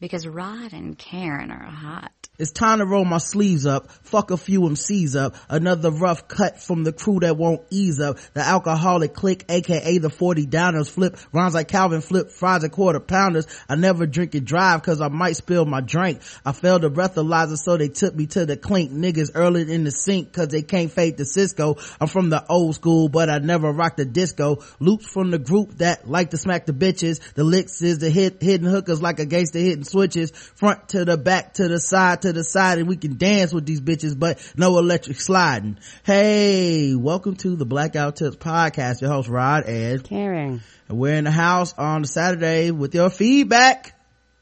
because Rod and Karen are hot. It's time to roll my sleeves up, fuck a few MCs up, another rough cut from the crew that won't ease up. The alcoholic clique, aka the 40 downers, flip rhymes like Calvin flip fries and quarter pounders. I never drink and drive cause I might spill my drink. I failed the breathalyzer so they took me to the clink. Niggas early in the sink cause they can't fade the Cisco. I'm from the old school but I never rocked the disco. Loops from the group that like to smack the bitches. The licks is the hit, hidden hookers like a gangster hitting switches. Front to the back to the side to the side and we can dance with these bitches but no electric sliding. Hey, welcome to the Black Guy Who Tips podcast. Your host Rod and Karen. And we're in the house on Saturday with your feedback.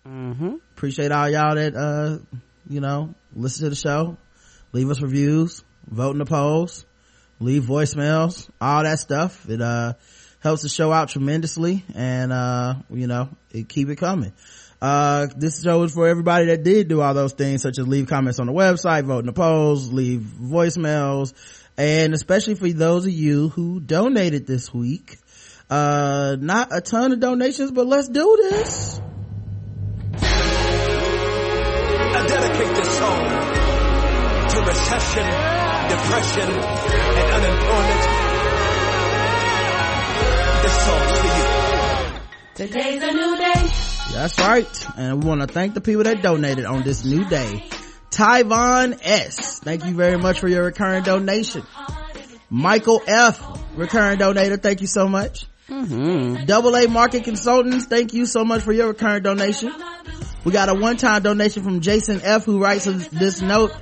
Mm-hmm. Appreciate all y'all that, uh, you know, listen to the show, leave us reviews, vote in the polls, leave voicemails, all that stuff. It, uh, helps the show out tremendously and, uh, you know, it keep it coming. Uh, this show is for everybody that did do all those things, such as leave comments on the website, vote in the polls, leave voicemails, and especially for those of you who donated this week. Uh, not a ton of donations, but let's do this. I dedicate this song to recession, depression, and unemployment. This song's for you. Today's a new day. That's right. And we want to thank the people that donated on this new day. Tyvon S. Thank you very much for your recurring donation. Michael F. Recurring donator. Thank you so much. Mm-hmm. Double A Market Consultants. Thank you so much for your recurring donation. We got a one-time donation from Jason F. who writes this note.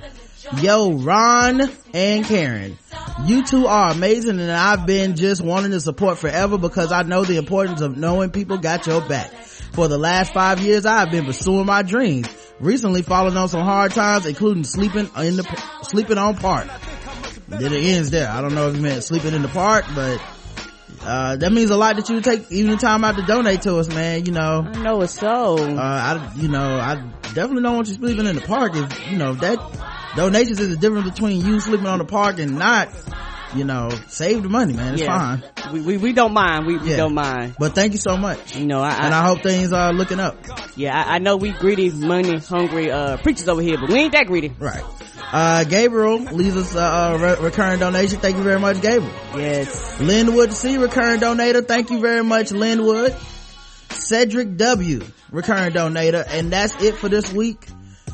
Yo, Rod and Karen, you two are amazing and I've been just wanting to support forever because I know the importance of knowing people got your back. For the last five years, I've been pursuing my dreams. Recently falling on some hard times, including sleeping in the, sleeping on park. Then it ends there. I don't know if it meant sleeping in the park, but, uh, that means a lot that you take even the time out to donate to us, man, you know. I know it's so. Uh, I, you know, I definitely don't want you sleeping in the park if, you know, that donations is the difference between you sleeping on the park and not you know save the money man. It's yeah. fine. We, we, we don't mind. We, we Yeah. don't mind. But thank you so much. You know I, and i hope things are looking up. Yeah I, I know we greedy money hungry uh preachers over here but we ain't that greedy. Right. Uh gabriel leaves us a, a re- recurring donation. Thank you very much gabriel. Yes. Linwood c recurring donator. Thank you very much linwood. Cedric w recurring donator. And that's it for this week.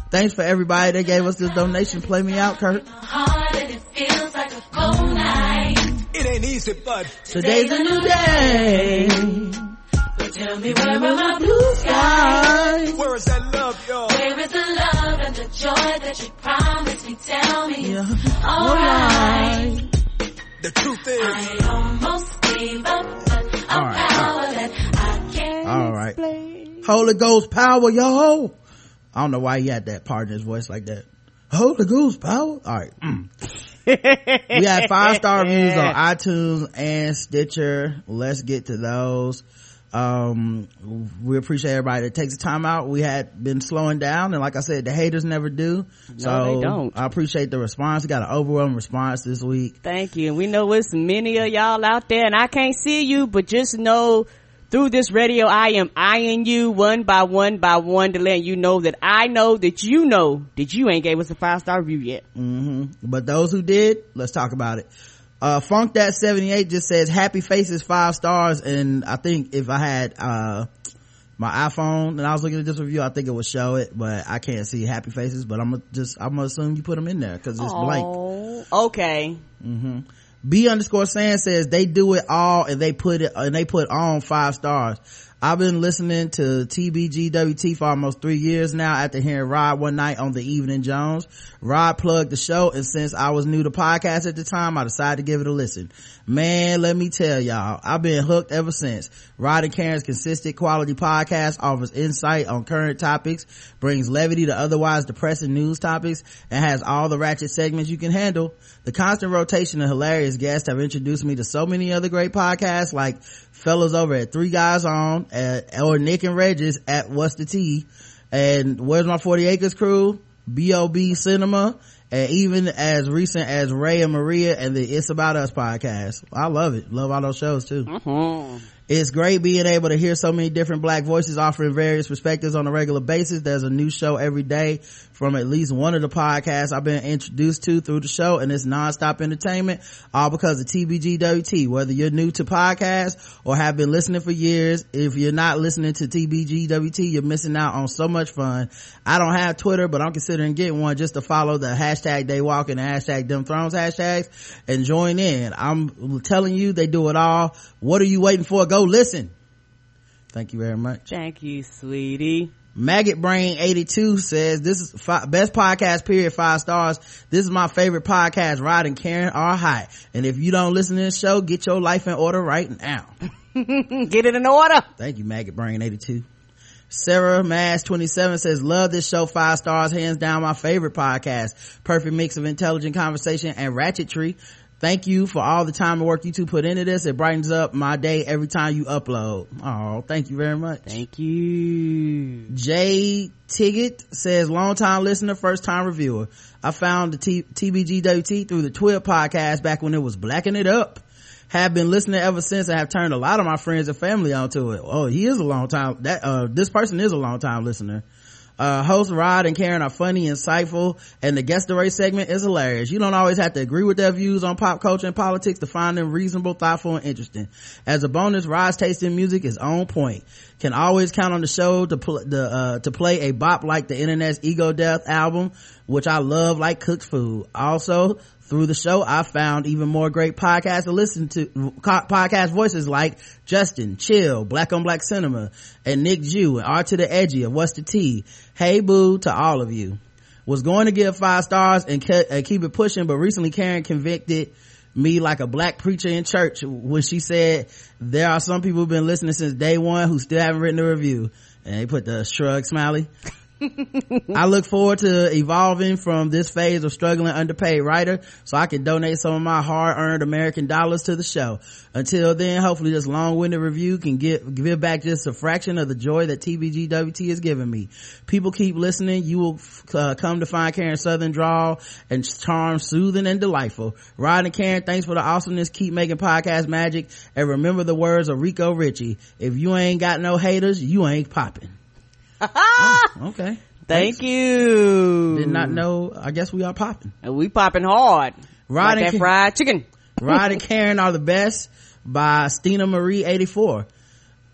Thanks for everybody that gave us this donation. Play me out kurt. Hard and it feels like a cold night. It ain't easy, but today's a new day But tell me where are my blue skies? where is that love, y'all? Where is the love and the joy that you promised me? Tell me Yeah. it's alright. The truth is, I almost gave up, but a All right, power that I can't all right explain. Holy Ghost power, yo. I don't know why he had that part in his voice like that. Holy Ghost power. All right. Mm. we had five star reviews on iTunes and Stitcher. Let's get to those. Um, we appreciate everybody that takes the time out. We had been slowing down and like I said, the haters never do. so they don't. I appreciate the response. We got an overwhelming response this week. thank you we know it's many of y'all out there and i can't see you but just know through this radio i am eyeing you one by one by one to let you know that i know that you know that you ain't gave us a five star review yet hmm But those who did, let's talk about it. Uh, Funk That 78 just says happy faces five stars. And I think if I had, uh, my iPhone and I was looking at this review, I think it would show it, but I can't see happy faces, but I'm gonna just, I'm gonna assume you put them in there cause it's blank. Oh, okay B underscore Sand says they do it all and they put it, and they put on five stars. I've been listening to TBGWT for almost three years now after hearing Rod one night on the Evening Jones. Rod plugged the show and since I was new to podcast at the time, I decided to give it a listen. Man, let me tell y'all, I've been hooked ever since. Rod and Karen's consistent quality podcast offers insight on current topics, brings levity to otherwise depressing news topics, and has all the ratchet segments you can handle. The constant rotation of hilarious guests have introduced me to so many other great podcasts like fellas over at Three Guys On, at, or Nick and Regis at What's the Tea, and Where's My 40 Acres Crew, B.O.B. Cinema, and even as recent as Ray and Maria and the It's About Us podcast. I love it. Love all those shows too. Mhm. It's great being able to hear so many different black voices offering various perspectives on a regular basis. There's a new show every day from at least one of the podcasts I've been introduced to through the show and it's nonstop entertainment, all because of TBGWT. Whether you're new to podcasts or have been listening for years, if you're not listening to TBGWT, you're missing out on so much fun. I don't have Twitter, but I'm considering getting one just to follow the hashtag daywalk and the hashtag them thrones hashtags and join in. I'm telling you, they do it all. What are you waiting for? Go listen. Thank you very much. Thank you, sweetie. Maggot Brain 82 says, this is best podcast period, five stars. This is my favorite podcast. Rod and Karen are hot. And if you don't listen to this show, get your life in order right now. Get it in order. Thank you, Maggot Brain 82. Sarah Mass 27 says, love this show, five stars, hands down my favorite podcast. Perfect mix of intelligent conversation and ratchetry. Thank you for all the time and work you two put into this. It brightens up my day every time you upload. Oh, thank you very much. Thank you. Jay Tiggett says, long time listener, first time reviewer. I found the T- TBGWT through the Twitter podcast back when it was blacking it up. Have been listening ever since and have turned a lot of my friends and family onto it. Oh, he is a long time, that, uh, this person is a long time listener. Uh, host Rod and Karen are funny, insightful, and the guess the race segment is hilarious. You don't always have to agree with their views on pop culture and politics to find them reasonable, thoughtful, and interesting. As a bonus, Rod's taste in music is on point. Can always count on the show to pl- the, uh, to play a bop like the internet's Ego Death album, which I love like cooked food. Also, through the show, I found even more great podcasts to listen to, podcast voices like Justin, Chill, Black on Black Cinema, and Nick Jew, and R to the Edgy of What's the T. Hey boo to all of you. Was going to give five stars and ke- keep it pushing, but recently Karen convicted me like a black preacher in church when she said there are some people who've been listening since day one who still haven't written a review. And they put the shrug smiley. I look forward to evolving from this phase of struggling underpaid writer so I can donate some of my hard earned American dollars to the show. Until then, hopefully this long winded review can give, give back just a fraction of the joy that TBGWT has given me. People keep listening. You will uh, come to find Karen Southern drawl and charm soothing and delightful. Rod and Karen, thanks for the awesomeness. Keep making podcast magic and remember the words of Rico Ritchie. If you ain't got no haters, you ain't popping. Oh, okay. Thank Thanks. you. Did not know. I guess we are popping. And we popping hard. Rod like and that Ka- fried chicken. Rod and Karen are the best by Stina Marie 84.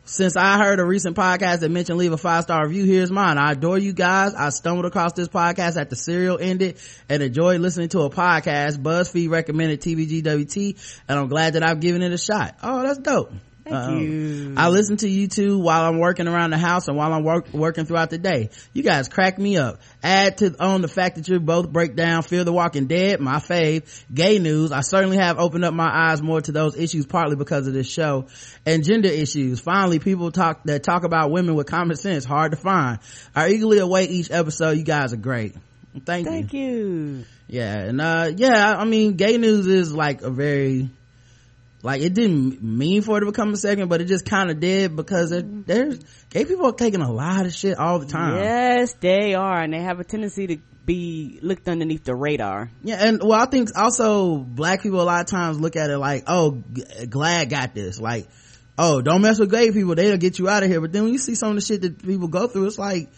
Since I heard a recent podcast that mentioned leave a five star review, here's mine. I adore you guys. I stumbled across this podcast at the serial ended and enjoyed listening to a podcast. BuzzFeed recommended TBGWT and I'm glad that I've given it a shot. Oh, that's dope. Thank you. I listen to you two while I'm working around the house and while I'm work, working throughout the day. You guys crack me up. Add to on the fact that you both break down Fear the Walking Dead, my fave, gay news. I certainly have opened up my eyes more to those issues partly because of this show and gender issues. Finally, people talk that talk about women with common sense, hard to find. I eagerly await each episode. You guys are great. Thank, you. Thank you. Yeah, and uh yeah, I mean gay news is like a very like it didn't mean for it to become a segment, but it just kind of did because it, mm-hmm. there's gay people are taking a lot of shit all the time. Yes, they are, and they have a tendency to be looked underneath the radar. Yeah, and well, I think also black people a lot of times look at it like, oh, G- GLAAD got this. Like, oh, don't mess with gay people; they'll get you out of here. But then when you see some of the shit that people go through, it's like,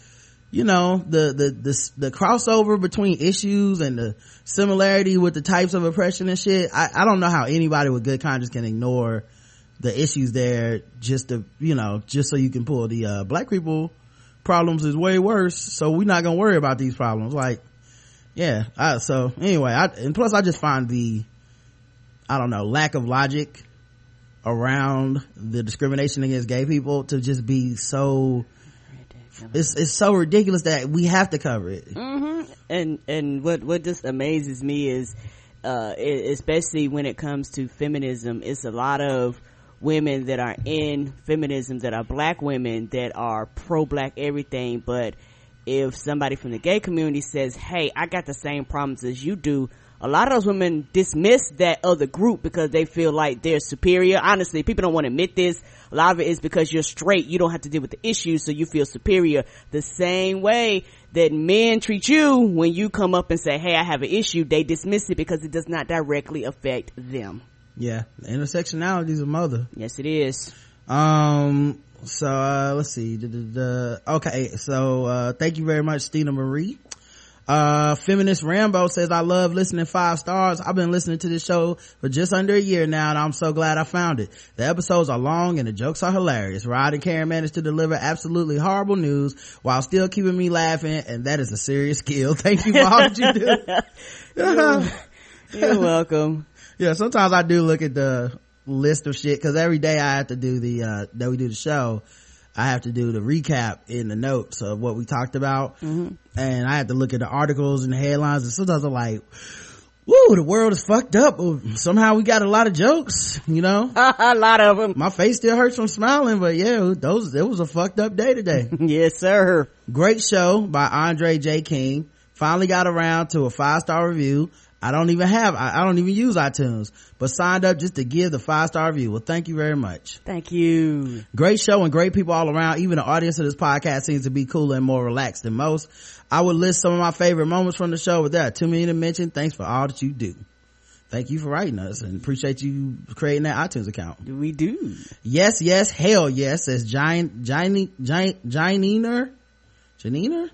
you know, the the the the crossover between issues and the similarity with the types of oppression and shit. I I don't know how anybody with good conscience can ignore the issues there just to you know just so you can pull the uh, black people problems is way worse. So we're not gonna worry about these problems. Like yeah I, so anyway I, and plus i just find the i don't know lack of logic around the discrimination against gay people to just be so it's it's so ridiculous that we have to cover it and and what what just amazes me is uh e- especially when it comes to feminism it's a lot of women that are in feminism that are black women that are pro black everything but if somebody from the gay community says hey i got the same problems as you do a lot of those women dismiss that other group because they feel like they're superior. Honestly, people don't want to admit this. A lot of it is because you're straight. You don't have to deal with the issues, so you feel superior. The same way that men treat you when you come up and say, hey, I have an issue, they dismiss it because it does not directly affect them. yeah intersectionality is a mother Yes, it is. Um, so, uh, let's see. Okay. So, uh, thank you very much, Stina Marie. Uh, feminist Rambo says, I love listening five stars. I've been listening to this show for just under a year now and I'm so glad I found it. The episodes are long and the jokes are hilarious. Rod and Karen managed to deliver absolutely horrible news while still keeping me laughing and that is a serious skill. Thank you for all that you do. You're welcome. yeah, sometimes I do look at the list of shit because every day I have to do the, uh, that we do the show. I have to do the recap in the notes of what we talked about. Mm-hmm. And I have to look at the articles and the headlines and sometimes I'm like, woo, the world is fucked up. Somehow we got a lot of jokes, you know? a lot of them. My face still hurts from smiling, but yeah, those, it was a fucked up day today. Yes, sir. Great show by Andre J. King. Finally got around to a five star review. I don't even have, I, I don't even use iTunes, but signed up just to give the five star review. Well, thank you very much. Thank you. Great show and great people all around. Even the audience of this podcast seems to be cooler and more relaxed than most. I would list some of my favorite moments from the show, but there are too many to mention. Thanks for all that you do. Thank you for writing us and appreciate you creating that iTunes account. We do. Yes, yes, hell yes, says Giant, Giant, Giant, Janiner? Janiner?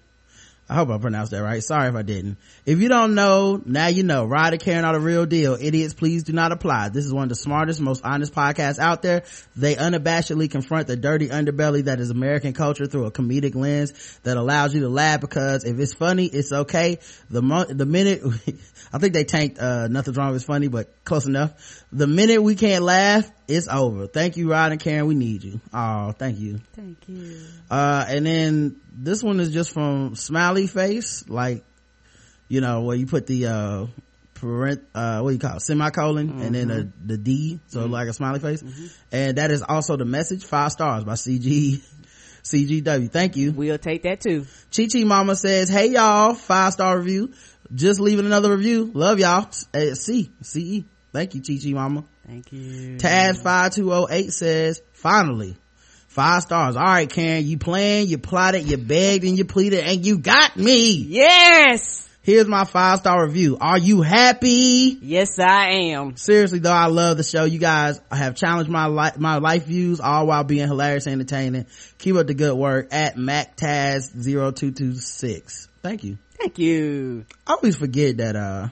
I hope I pronounced that right. Sorry if I didn't. If you don't know, now you know. And Karen are the real deal. Idiots, please do not apply. This is one of the smartest, most honest podcasts out there. They unabashedly confront the dirty underbelly that is American culture through a comedic lens that allows you to laugh because if it's funny, it's okay. The mo- the minute, I think they tanked, uh, nothing's wrong with funny, but close enough. The minute we can't laugh, it's over. Thank you, Rod and Karen. We need you. Oh, thank you. Thank you. Uh, and then this one is just from Smiley Face, like, you know, where you put the, uh, parent, uh, what do you call it? Semicolon and then a, the D, so like a smiley face. And that is also the message, five stars by CG, CGW. Thank you. We'll take that too. Chi Chi Mama says, Hey y'all, five star review. Just leaving another review. Love y'all. Uh, C, C-E. Thank you, Chi Chi Mama. Thank you. Taz five two oh eight says, finally, five stars. All right, Karen, you planned, you plotted, you begged, and you pleaded, and you got me. Yes. Here's my five star review. Are you happy? Yes, I am. Seriously though, I love the show. You guys have challenged my life, my life views all while being hilarious and entertaining. Keep up the good work at MacTaz0226. Thank you. Thank you. I always forget that, uh,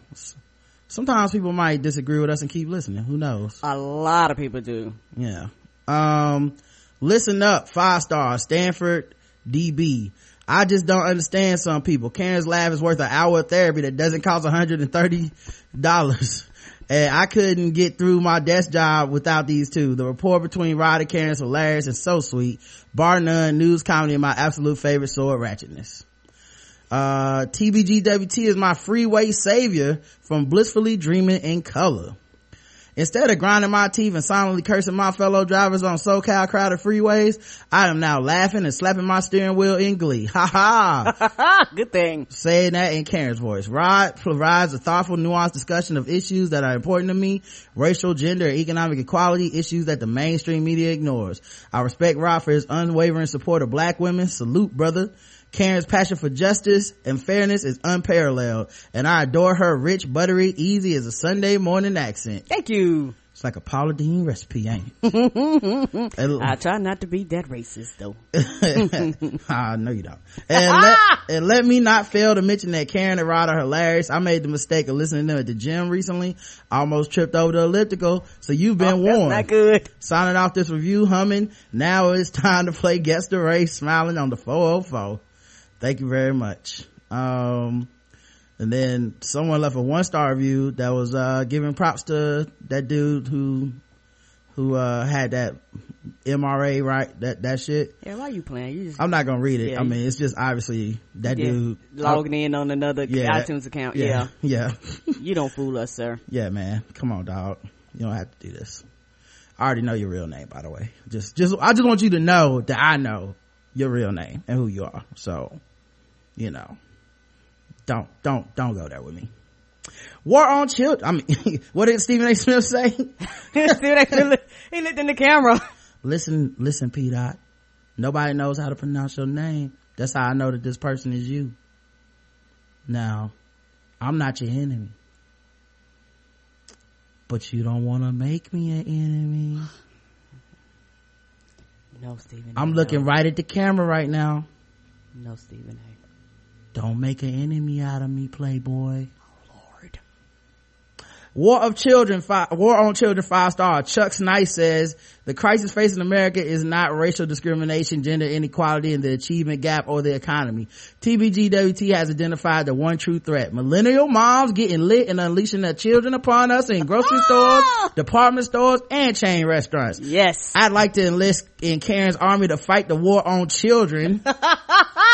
sometimes people might disagree with us and keep listening. Who knows? A lot of people do. Yeah. Um, listen up, five stars, Stanford DB. I just don't understand some people. Karen's Lab is worth an hour of therapy that doesn't cost $130. And I couldn't get through my desk job without these two. The rapport between Rod and Karen is hilarious and so sweet. Bar none, news comedy and my absolute favorite sword ratchetness. Uh, TBGWT is my freeway savior from blissfully dreaming in color. Instead of grinding my teeth and silently cursing my fellow drivers on SoCal crowded freeways, I am now laughing and slapping my steering wheel in glee. Ha ha! Good thing. Saying that in Karen's voice. Rod provides a thoughtful, nuanced discussion of issues that are important to me, racial, gender, economic equality, issues that the mainstream media ignores. I respect Rod for his unwavering support of black women. Salute, brother. Karen's passion for justice and fairness is unparalleled, and I adore her rich, buttery, easy as a Sunday morning accent. Thank you. It's like a Paula Deen recipe, ain't it? I try not to be that racist though. Ah, I know you don't. And let, ah! and let me not fail to mention that Karen and Rod are hilarious. I made the mistake of listening to them at the gym recently. I Almost tripped over the elliptical. So you've been Oh, That's warned. not good. Signing off this review humming. Now it's time to play guess the race smiling on the 404. Thank you very much. Um, and then someone left a one star review that was, uh, giving props to that dude who, who, uh, had that MRA, right? That, that shit. Yeah, why you playing? You just I'm not gonna read it. Yeah, I mean, it's just obviously that yeah, dude logging in on another Yeah. iTunes account. Yeah, Yeah. yeah, you don't fool us, sir. yeah, man. Come on, dog. You don't have to do this. I already know your real name, by the way. Just, just, I just want you to know that I know your real name and who you are. So, you know, don't, don't, don't go there with me. War on children. I mean, what did Stephen A. Smith say? What I feel? he looked in the camera. listen, listen, P. Dot. Nobody knows how to pronounce your name. That's how I know that this person is you. Now, I'm not your enemy. But you don't want to make me an enemy. No, Stephen. A. I'm looking no. right at the camera right now. No, Stephen A. Don't make an enemy out of me, playboy. Lord. War of Children, five, War on Children, five star. Chuck Snice says, the crisis facing America is not racial discrimination, gender inequality, and the achievement gap or the economy. TBGWT has identified the one true threat. Millennial moms getting lit and unleashing their children upon us in grocery oh! stores, department stores, and chain restaurants. Yes. I'd like to enlist in Karen's army to fight the war on children.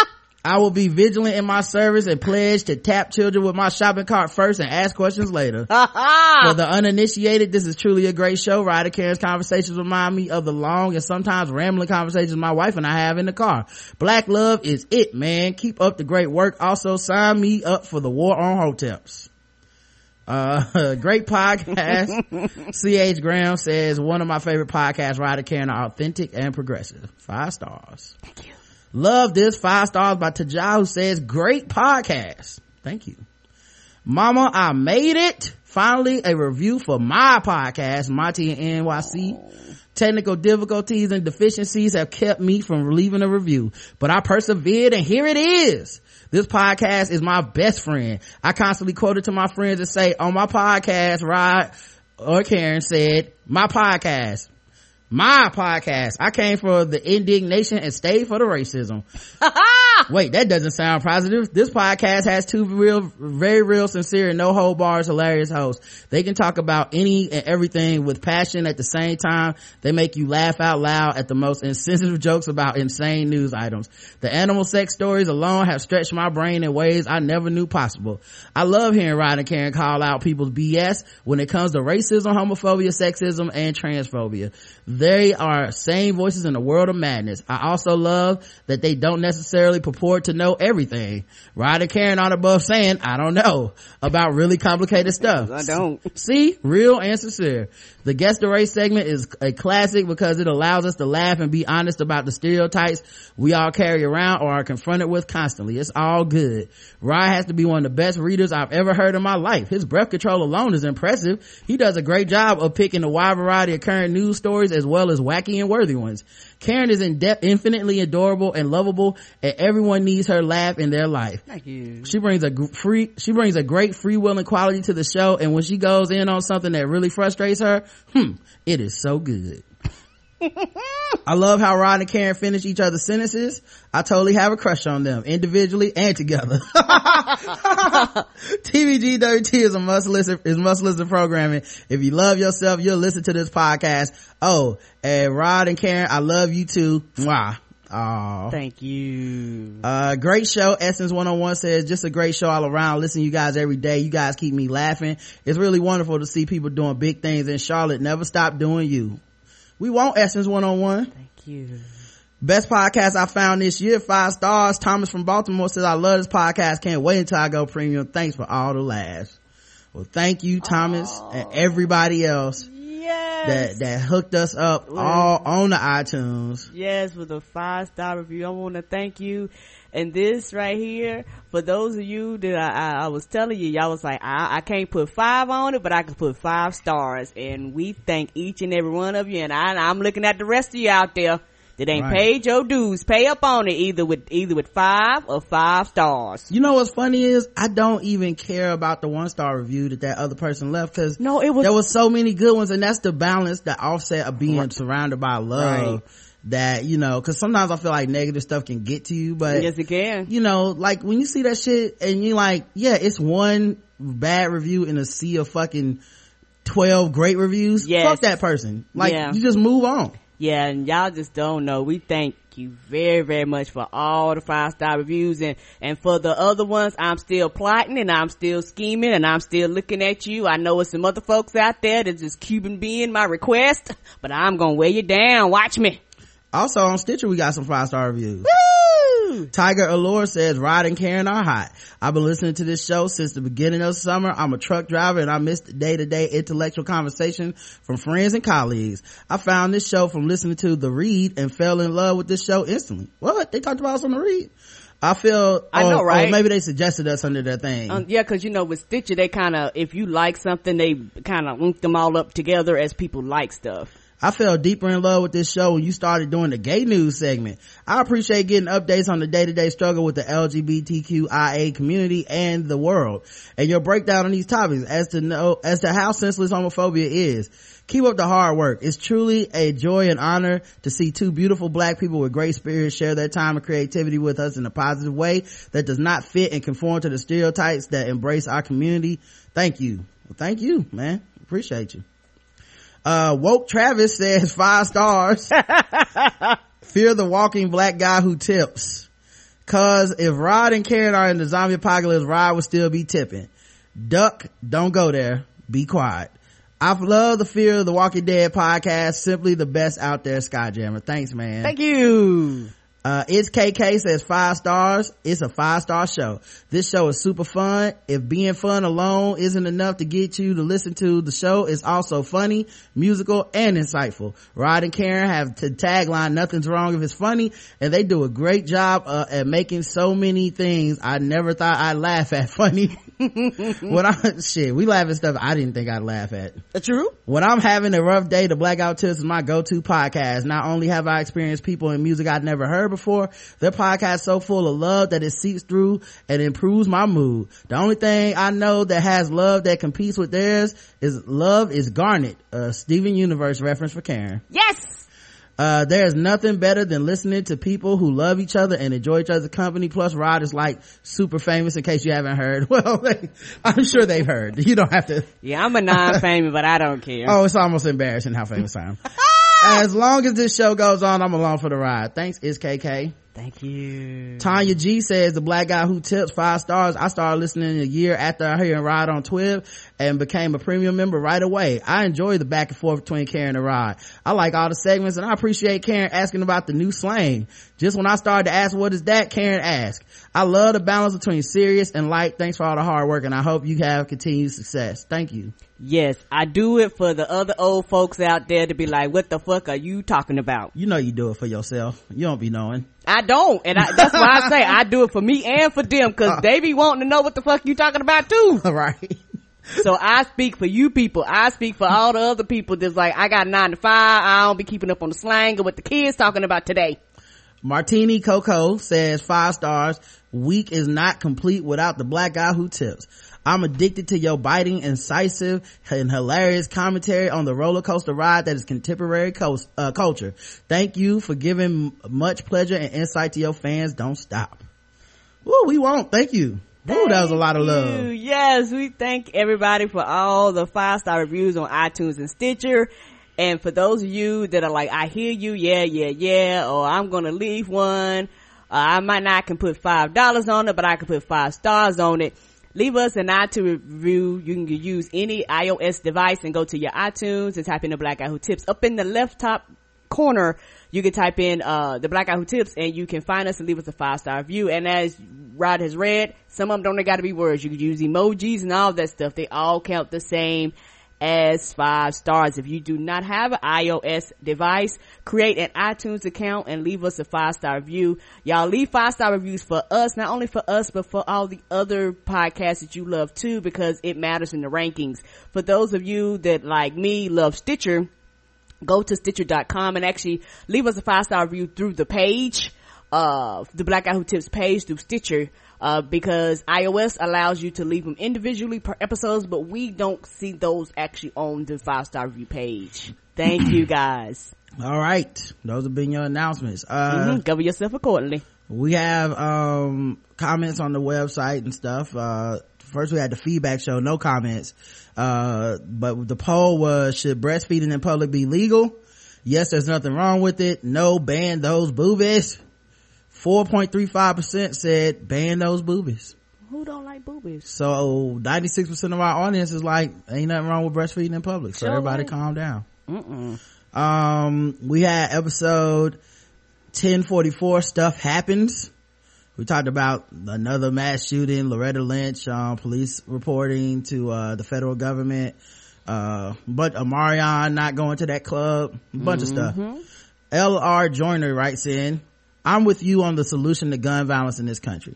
I will be vigilant in my service and pledge to tap children with my shopping cart first and ask questions later. For the uninitiated, this is truly a great show. Ryder Karen's conversations remind me of the long and sometimes rambling conversations my wife and I have in the car. Black love is it, man. Keep up the great work. Also sign me up for the war on hoteps. Uh, great podcast. C.H. Graham says one of my favorite podcasts, Ryder Karen, are authentic and progressive. Five stars. Thank you. Love this five stars by Taja who says great podcast. Thank you. Mama, I made it. Finally, a review for my podcast, Monty and NYC. Technical difficulties and deficiencies have kept me from leaving a review, but I persevered and here it is. This podcast is my best friend. I constantly quote it to my friends and say, on my podcast, Rod or Karen said, my podcast my podcast. I came for the indignation and stayed for the racism. Wait, that doesn't sound positive. This podcast has two real, very real, sincere, no hold bars, hilarious hosts. They can talk about any and everything with passion at the same time. They make you laugh out loud at the most insensitive jokes about insane news items. The animal sex stories alone have stretched my brain in ways I never knew possible. I love hearing Rod and Karen call out people's BS when it comes to racism, homophobia, sexism, and transphobia. They are same voices in a world of madness. I also love that they don't necessarily purport to know everything. Ryder Karen on above saying, I don't know about really complicated stuff. I don't. See, real and sincere. The guess the race segment is a classic because it allows us to laugh and be honest about the stereotypes we all carry around or are confronted with constantly. It's all good. Rye has to be one of the best readers I've ever heard in my life. His breath control alone is impressive. He does a great job of picking a wide variety of current news stories as well as wacky and worthy ones. Karen is in depth, infinitely adorable and lovable and everyone needs her laugh in their life. Thank you. She brings a free, she brings a great free will and quality to the show. And when she goes in on something that really frustrates her, hmm, it is so good. I love how Rod and Karen finish each other's sentences. I totally have a crush on them, individually and together. TBGWT is a must listen, is must listen programming. If you love yourself, you'll listen to this podcast. Oh, and Rod and Karen, I love you too. Mwah. Aw. Thank you. Uh, great show. Essence 101 says, just a great show all around. Listen to you guys every day. You guys keep me laughing. It's really wonderful to see people doing big things in Charlotte. Never stop doing you. We want Essence 101. Thank you. Best podcast I found this year, five stars. Thomas from Baltimore says, I love this podcast. Can't wait until I go premium. Thanks for all the laughs. Well, thank you, Thomas, and everybody else Yes. that, that hooked us up all on the iTunes. yes with a five star review i want to thank you and this right here for those of you that i, I, I was telling you y'all was like I, I can't put five on it but i can put five stars and we thank each and every one of you and I, i'm looking at the rest of you out there that ain't Right. paid your dues pay up on it either with either with five or five stars You know what's funny is I don't even care about the one star review that that other person left because No, it was- there was so many good ones, and that's the balance, the offset of being surrounded by love. Right. That you know, because sometimes I feel like negative stuff can get to you, but yes it can you know, like when you see that shit and you like, yeah, it's one bad review in a sea of fucking twelve great reviews. Yes. Fuck that person. Like Yeah. you just move on. Yeah, and y'all just don't know. We thank you very, very much for all the five star reviews and, and for the other ones, I'm still plotting and I'm still scheming and I'm still looking at you. I know it's some other folks out there that just Cuban being my request, but I'm gonna wear you down. Watch me. Also on Stitcher, we got some five star reviews. Woo! Tiger Allure says, Rod and Karen are hot. I've been listening to this show since the beginning of summer. I'm a truck driver and I miss the day to day intellectual conversation from friends and colleagues. I found this show from listening to The Read and fell in love with this show instantly. What? They talked about us on The Read? I feel, I or- know, or right? maybe they suggested us under their thing. Um, yeah, cause you know with Stitcher, they kinda, if you like something, they kinda link them all up together as people like stuff. I fell deeper in love with this show when you started doing the gay news segment. I appreciate getting updates on the day-to-day struggle with the LGBTQIA community and the world and your breakdown on these topics as to know, as to how senseless homophobia is. Keep up the hard work. It's truly a joy and honor to see two beautiful black people with great spirits share their time and creativity with us in a positive way that does not fit and conform to the stereotypes that embrace our community. Thank you. Well, thank you, man. Appreciate you. Uh, woke Travis says five stars. Fear the walking black guy who tips. Cause if Rod and Karen are in the zombie apocalypse, Rod would still be tipping. Duck, don't go there. Be quiet. I love the Fear of the Walking Dead podcast. Simply the best out there, Skyjammer. Thanks, man. Thank you. Uh, it's KK says five stars. It's a five star show. This show is super fun. If being fun alone isn't enough to get you to listen to the show, it's also funny, musical, and insightful. Rod and Karen have the tagline, nothing's wrong if it's funny, and they do a great job uh, at making so many things I never thought I'd laugh at funny. when I, shit, we laugh at stuff I didn't think I'd laugh at. That's true. When I'm having a rough day, the Black Guy Who Tips is my go-to podcast. Not only have I experienced people in music I'd never heard before, their podcast is so full of love that it seeps through and improves my mood. The only thing I know that has love that competes with theirs is love is Garnet, a Steven Universe reference for Karen. Yes. Uh, there's nothing better than listening to people who love each other and enjoy each other's company. Plus, Rod is like super famous in case you haven't heard. Well, they, I'm sure they've heard. You don't have to. Yeah, I'm a non-famous, but I don't care. Oh, it's almost embarrassing how famous I am. as long as this show goes on, I'm along for the ride. Thanks, is KK. Thank you. Tanya G says the black guy who tips five stars. I started listening a year after I heard Rod on TWiB and became a premium member right away. I enjoy the back and forth between Karen and Rod. I like all the segments and I appreciate Karen asking about the new slang. Just when I started to ask what is that, Karen asked. I love the balance between serious and light. Thanks for all the hard work and I hope you have continued success. Thank you. Yes, I do it for the other old folks out there to be like, what the fuck are you talking about? You know you do it for yourself. You don't be knowing. I don't. And I, that's why I say I do it for me and for them cause they be wanting to know what the fuck you talking about too. right. So I speak for you people. I speak for all the other people that's like, I got nine to five. I don't be keeping up on the slang or what the kids talking about today. Martini Coco says five stars. Week is not complete without the black guy who tips. I'm addicted to your biting, incisive, and hilarious commentary on the roller coaster ride that is contemporary coast, uh, culture. Thank you for giving much pleasure and insight to your fans. Don't stop. Woo, we won't. Thank you. Woo, that was a lot of love. you. Yes, we thank everybody for all the five star reviews on iTunes and Stitcher. And for those of you that are like, I hear you, yeah, yeah, yeah, or I'm gonna leave one. Uh, I might not can put five dollars on it, but I can put five stars on it. Leave us an iTunes review. You can use any iOS device and go to your iTunes and type in the black guy who tips. Up in the left top corner, you can type in, uh, the black guy who tips and you can find us and leave us a five star review. And as Rod has read, some of them don't gotta be words. You can use emojis and all that stuff. They all count the same as five stars. If you do not have an iOS device, create an iTunes account and leave us a five star review. Y'all leave five star reviews for us, not only for us, but for all the other podcasts that you love too, because it matters in the rankings. For those of you that like me love Stitcher, go to stitcher.com and actually leave us a five star review through the page, uh, the Black Guy Who Tips page through Stitcher. Uh, because iOS allows you to leave them individually per episodes, but we don't see those actually on the five star review page. Thank you guys. All right. Those have been your announcements. Uh, Mhm, Govern yourself accordingly. we have um comments on the website and stuff uh first we had the feedback show no comments uh but the poll was should breastfeeding in public be legal yes there's nothing wrong with it no ban those boobies 4.35% said ban those boobies. Who don't like boobies? so 96% of our audience is like ain't nothing wrong with breastfeeding in public. So Sure everybody ain't. calm down. Mm-mm. um we had episode 1044 stuff happens. We talked about another mass shooting loretta lynch um, police reporting to uh, the federal government. Uh but amarion not going to that club. A bunch of stuff. Lr joyner writes in i'm with you on the solution to gun violence in this country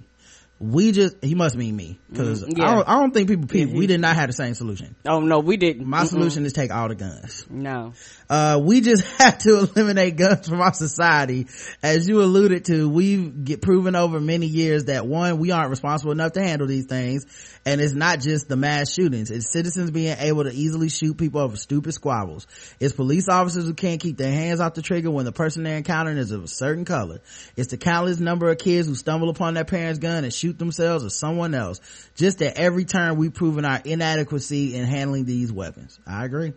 we just he must mean me because Mm, yeah. I, don't, I don't think people peep Yeah, we did not have the same solution Oh no, we didn't. my Mm-mm. solution is take all the guns No. uh, we just have to eliminate guns from our society. As you alluded to, we've get proven over many years that one, we aren't responsible enough to handle these things. And it's not just the mass shootings. It's citizens being able to easily shoot people over stupid squabbles. It's police officers who can't keep their hands off the trigger when the person they're encountering is of a certain color. It's the countless number of kids who stumble upon their parents' gun and shoot themselves or someone else. Just at every turn, we've proven our inadequacy in handling these weapons. I agree.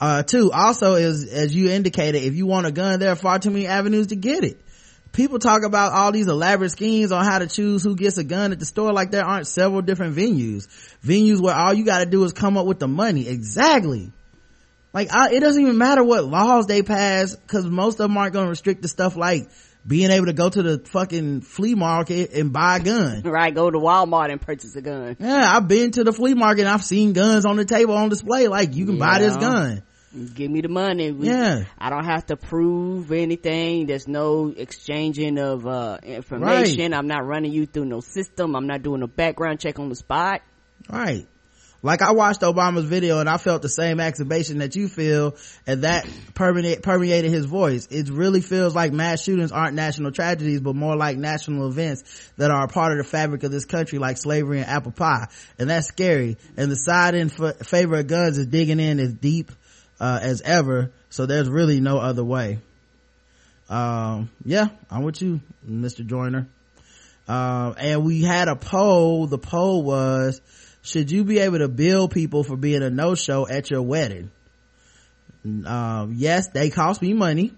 Uh, two, also is, as you indicated, if you want a gun, there are far too many avenues to get it. People talk about all these elaborate schemes on how to choose who gets a gun at the store like there aren't several different venues. Venues where all you gotta do is come up with the money. Exactly. Like, I, it doesn't even matter what laws they pass, cause most of them aren't gonna restrict the stuff like being able to go to the fucking flea market and buy a gun. Right, go to Walmart and purchase a gun. Yeah, I've been to the flea market and I've seen guns on the table on display, like you can buy this gun. Give me the money. We- Yeah. I don't have to prove anything. There's no exchanging of uh information. I'm not running you through no system. I'm not doing a background check on the spot. Right. Like I watched Obama's video and I felt the same exacerbation that you feel and that permeate, permeated his voice. It really feels like mass shootings aren't national tragedies, but more like national events that are a part of the fabric of this country like slavery and apple pie. And that's scary. And the side in f- favor of guns is digging in as deep, uh, as ever. So there's really no other way. Um, yeah, I'm with you, Mr. Joyner. Um, and we had a poll. The poll was, should you be able to bill people for being a no-show at your wedding? Um, yes, they cost me money.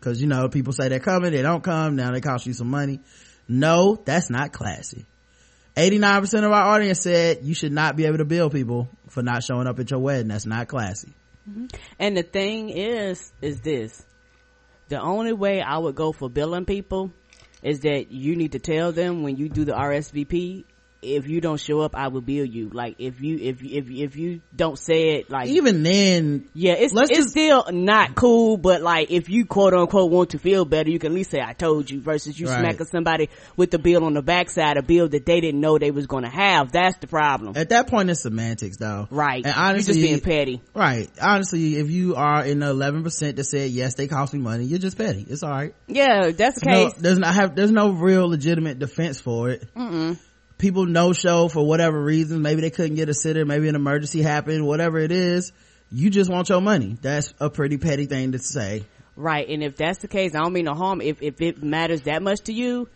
Cause you know, people say they're coming, they don't come, now they cost you some money. No, that's not classy. 89% of our audience said you should not be able to bill people for not showing up at your wedding. That's not classy. And the thing is, is this. The only way I would go for billing people is that you need to tell them when you do the RSVP, if you don't show up, I will bill you. Like if you, if, if, if you don't say it, like, Even then, yeah, it's, it's just- still not cool, but like if you quote unquote want to feel better, you can at least say I told you versus you Right. smacking somebody with the bill on the backside, a bill that they didn't know they was gonna have. That's the problem. at that point it's semantics though. Right. And honestly, you honestly, just being petty. Right. Honestly, if you are in the eleven percent that said yes, they cost me money, you're just petty. It's all right. Yeah, that's the No, case. there's not have there's no real legitimate defense for it. People no show for whatever reason. Maybe they couldn't get a sitter. Maybe an emergency happened. Whatever it is, you just want your money. That's a pretty petty thing to say. Right, and if that's the case, I don't mean no harm. If if it matters that much to you,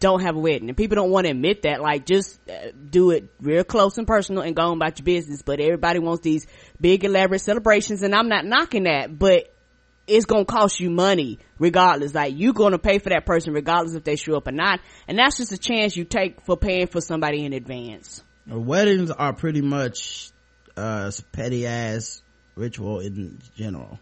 don't have a wedding. And people don't want to admit that. Like, just uh, do it real close and personal and go on about your business. But everybody wants these big elaborate celebrations, and I'm not knocking that, but it's gonna cost you money regardless. Like, you're gonna pay for that person regardless if they show up or not. And that's just a chance you take for paying for somebody in advance. Weddings are pretty much uh petty ass ritual in general.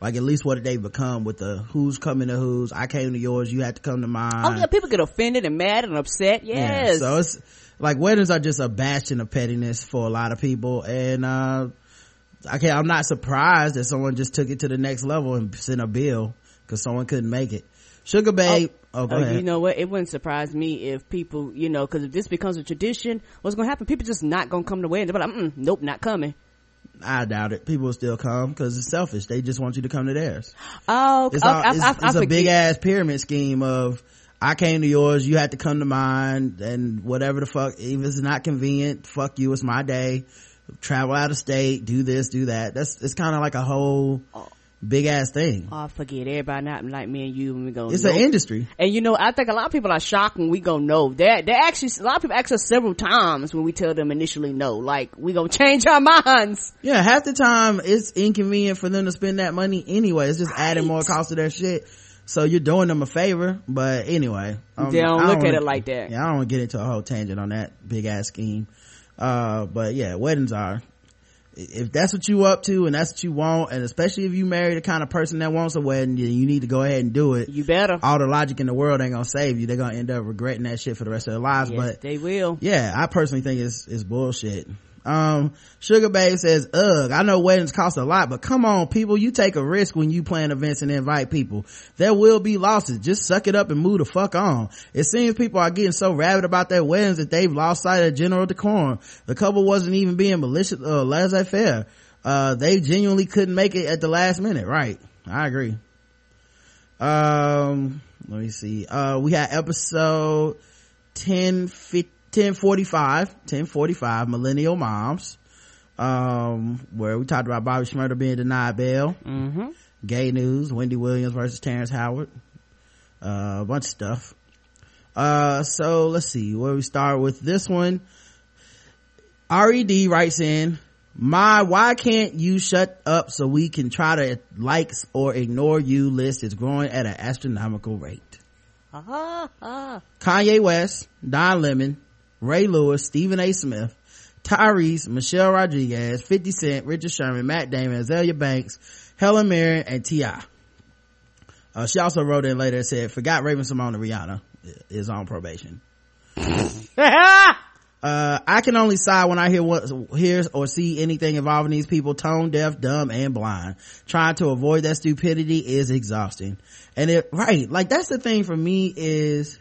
Like at least what they become with the who's coming to who's. I came to yours, you had to come to mine. Oh yeah, people get offended and mad and upset. Yeah, Yes. so it's like weddings are just a bastion of pettiness for a lot of people, and uh, okay, I'm not surprised that someone just took it to the next level and sent a bill because someone couldn't make it. Sugar Babe, oh, Uh, ahead. You know what? It wouldn't surprise me if people, you know, because if this becomes a tradition, what's going to happen? People just not going to come to wedding. They're like, mm, nope, not coming. I doubt it. People will still come because it's selfish. They just want you to come to theirs. Oh, It's, I, all, I, it's, I, it's I a big ass pyramid scheme of I came to yours, you had to come to mine, and whatever the fuck. If it's not convenient, fuck you. It's my day. Travel out of state, do this, do that. That's it's kind of like a whole big ass thing. Oh, forget everybody not like me and you when we go. It's nope. an industry. And you know, I think a lot of people are shocked when we go no. They they actually a lot of people ask us several times when we tell them initially no. Like we gonna change our minds. Yeah, half the time it's inconvenient for them to spend that money anyway. It's just adding more cost to their shit. So you're doing them a favor. But anyway, um, They don't I look at wanna- it like that. Yeah, I don't want to get into a whole tangent on that big ass scheme. Uh, but yeah, weddings are. If that's what you up to and that's what you want, and especially if you marry the kind of person that wants a wedding, you need to go ahead and do it. You better. All the logic in the world ain't gonna save you. They're gonna end up regretting that shit for the rest of their lives. yes, but they will. yeah, I personally think it's it's bullshit. Um, Sugar Babe says, ugh, I know weddings cost a lot, but come on, people, you take a risk when you plan events and invite people. There will be losses. Just suck it up and move the fuck on. It seems people are getting so rabid about their weddings that they've lost sight of general decorum. The couple wasn't even being malicious or uh, laissez-faire. Uh, they genuinely couldn't make it at the last minute. Right. I agree. Um, let me see. Uh, we had episode 10, 1045, 1045, Millennial Moms, um, where we talked about Bobby Shmurda being denied bail, Mm-hmm. gay news, Wendy Williams versus Terrence Howard, uh, a bunch of stuff. Uh, so let's see where we start with this one. Red writes in, my why can't you shut up so we can try to likes or ignore you list is growing at an astronomical rate. Ah. Kanye West, Don Lemon, Ray Lewis, Stephen A. Smith, Tyrese, Michelle Rodriguez, 50 Cent, Richard Sherman, Matt Damon, Azealia Banks, Helen Mirren, and T.I. Uh, she also wrote in later and said, forgot Raven-Symoné and Rihanna is on probation. Uh, I can only sigh when I hear what, hear or see anything involving these people tone deaf, dumb, and blind. Trying to avoid that stupidity is exhausting. And it, right, like that's the thing for me is,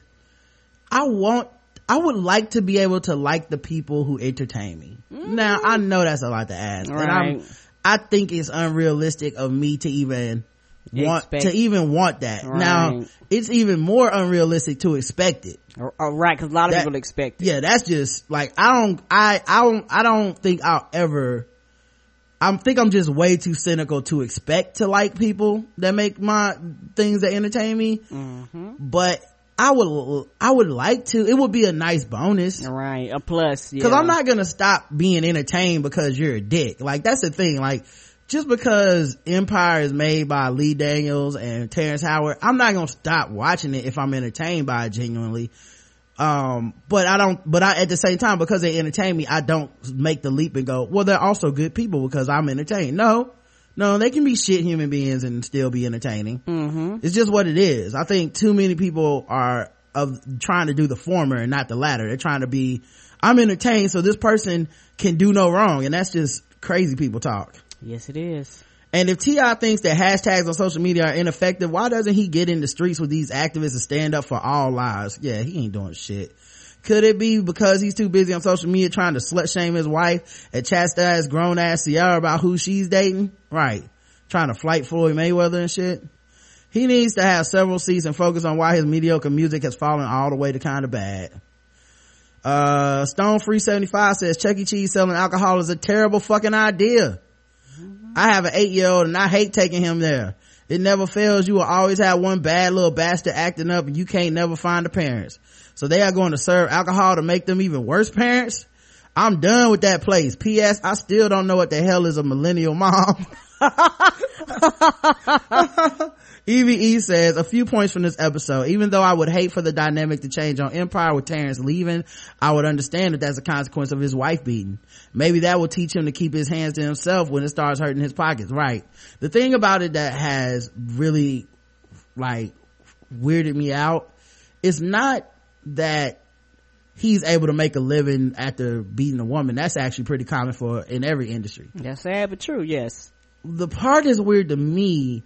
I want, I would like to be able to like the people who entertain me. Now, I know that's a lot to ask. And I'm, I think it's unrealistic of me to even want, Expect- to even want that. Now, it's even more unrealistic to expect it or right, because a lot of That- people expect it. yeah that's just like i don't i i don't i don't think i'll ever i think i'm just way too cynical to expect to like people that make my things that entertain me Mm-hmm. but i would i would like to. It would be a nice bonus. Right, a plus. because i'm not gonna stop being entertained because you're a dick. Like that's the thing like just because empire is made by lee daniels and terrence howard i'm not gonna stop watching it if i'm entertained by it genuinely. Um but i don't but i at the same time because they entertain me i don't make the leap and go well they're also good people because i'm entertained. No no they can be shit human beings and still be entertaining Mm-hmm. it's just what it is. I think too many people are of trying to do the former and not the latter. They're trying to be, I'm entertained so this person can do no wrong. And that's just crazy people talk. Yes, it is. And if T.I. thinks that hashtags on social media are ineffective, why doesn't he get in the streets with these activists and stand up for all lives? Yeah, he ain't doing shit. Could it be because he's too busy on social media trying to slut shame his wife and chastise grown ass Ciara about who she's dating? Right. Trying to flight Floyd Mayweather and shit. He needs to have several seats and focus on why his mediocre music has fallen all the way to kind of bad. Uh, Stone Free 75 says Chuck E. Cheese selling alcohol is a terrible fucking idea. I have an eight year old and I hate taking him there. It never fails. You will always have one bad little bastard acting up and you can't never find the parents. So they are going to serve alcohol to make them even worse parents. I'm done with that place. P.S. I still don't know what the hell is a millennial mom. EVE says a few points from this episode. Even though I would hate for the dynamic to change on Empire with Terrence leaving, I would understand that that's a consequence of his wife beating. Maybe that will teach him to keep his hands to himself when it starts hurting his pockets. Right. The thing about it that has really like weirded me out is not that he's able to make a living after beating a woman. That's actually pretty common for in every industry That's sad but true. Yes. the part is weird to me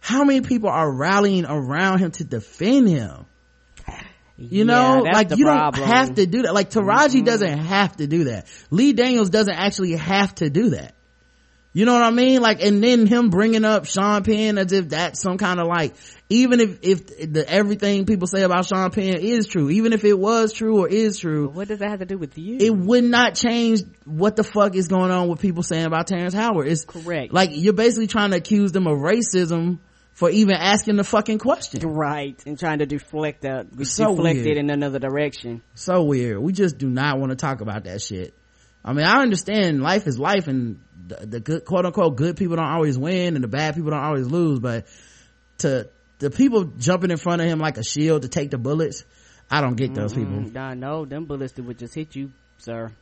how many people are rallying around him to defend him you know Yeah, that's like you problem. Mm-hmm. don't have to do that like taraji doesn't have to do that lee daniels doesn't actually have to do that you know what i mean like and then him bringing up sean penn as if that's some kind of like even if if the everything people say about sean penn is true even if it was true or is true What does that have to do with you? it would not change what the fuck is going on with people saying about Terrence Howard. It's Correct. Like you're basically trying to accuse them of racism for even asking the fucking question. right, and trying to deflect that, So deflect weird. it in another direction. So weird. We just do not want to talk about that shit. I mean, I understand life is life and the, the good, quote unquote, good people don't always win and the bad people don't always lose, but to the people jumping in front of him like a shield to take the bullets, I don't get those people. Mm-hmm. i know them bullets that would just hit you, sir.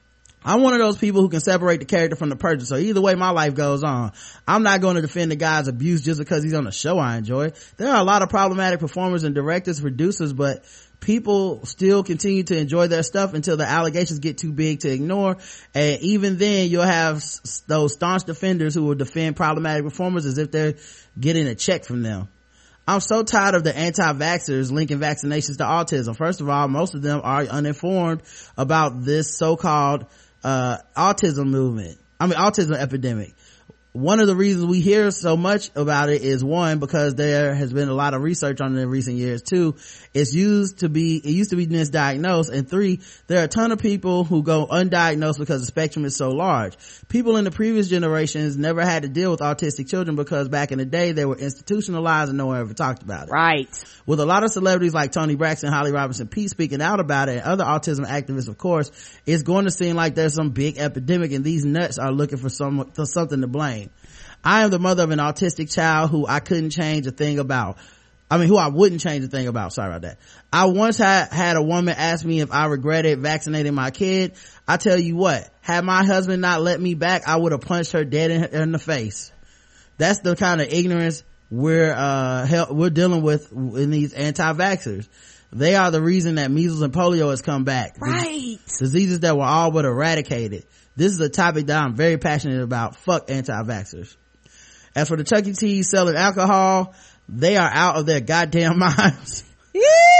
I'm one of those people who can separate the character from the person. So either way my life goes on, I'm not going to defend the guy's abuse just because he's on a show I enjoy. There are a lot of problematic performers and directors, producers, but people still continue to enjoy their stuff until the allegations get too big to ignore. And even then you'll have s- those staunch defenders who will defend problematic performers as if they're getting a check from them. I'm so tired of the anti-vaxxers linking vaccinations to autism. First of all, most of them are uninformed about this so-called uh, autism movement. I mean, autism epidemic. One of the reasons we hear so much about it is one, because there has been a lot of research on it in recent years. Two, it's used to be, it used to be misdiagnosed. And three, there are a ton of people who go undiagnosed because the spectrum is so large. People in the previous generations never had to deal with autistic children because back in the day they were institutionalized and no one ever talked about it Right. with a lot of celebrities like Toni Braxton, Holly Robinson Peete speaking out about it, and other autism activists, of course, it's going to seem like there's some big epidemic and these nuts are looking for some, for something to blame. I am the mother of an autistic child who I couldn't change a thing about. I mean, who I wouldn't change a thing about. Sorry about that. I once had, had a woman ask me if I regretted vaccinating my kid. I tell you what, had my husband not let me back, I would have punched her dead in, in the face that's the kind of ignorance we're uh hel- we're dealing with in these anti-vaxxers they are the reason that measles and polio has come back Right. diseases that were all but eradicated this is a topic that i'm very passionate about fuck anti-vaxxers as for the chuck e cheese selling alcohol they are out of their goddamn minds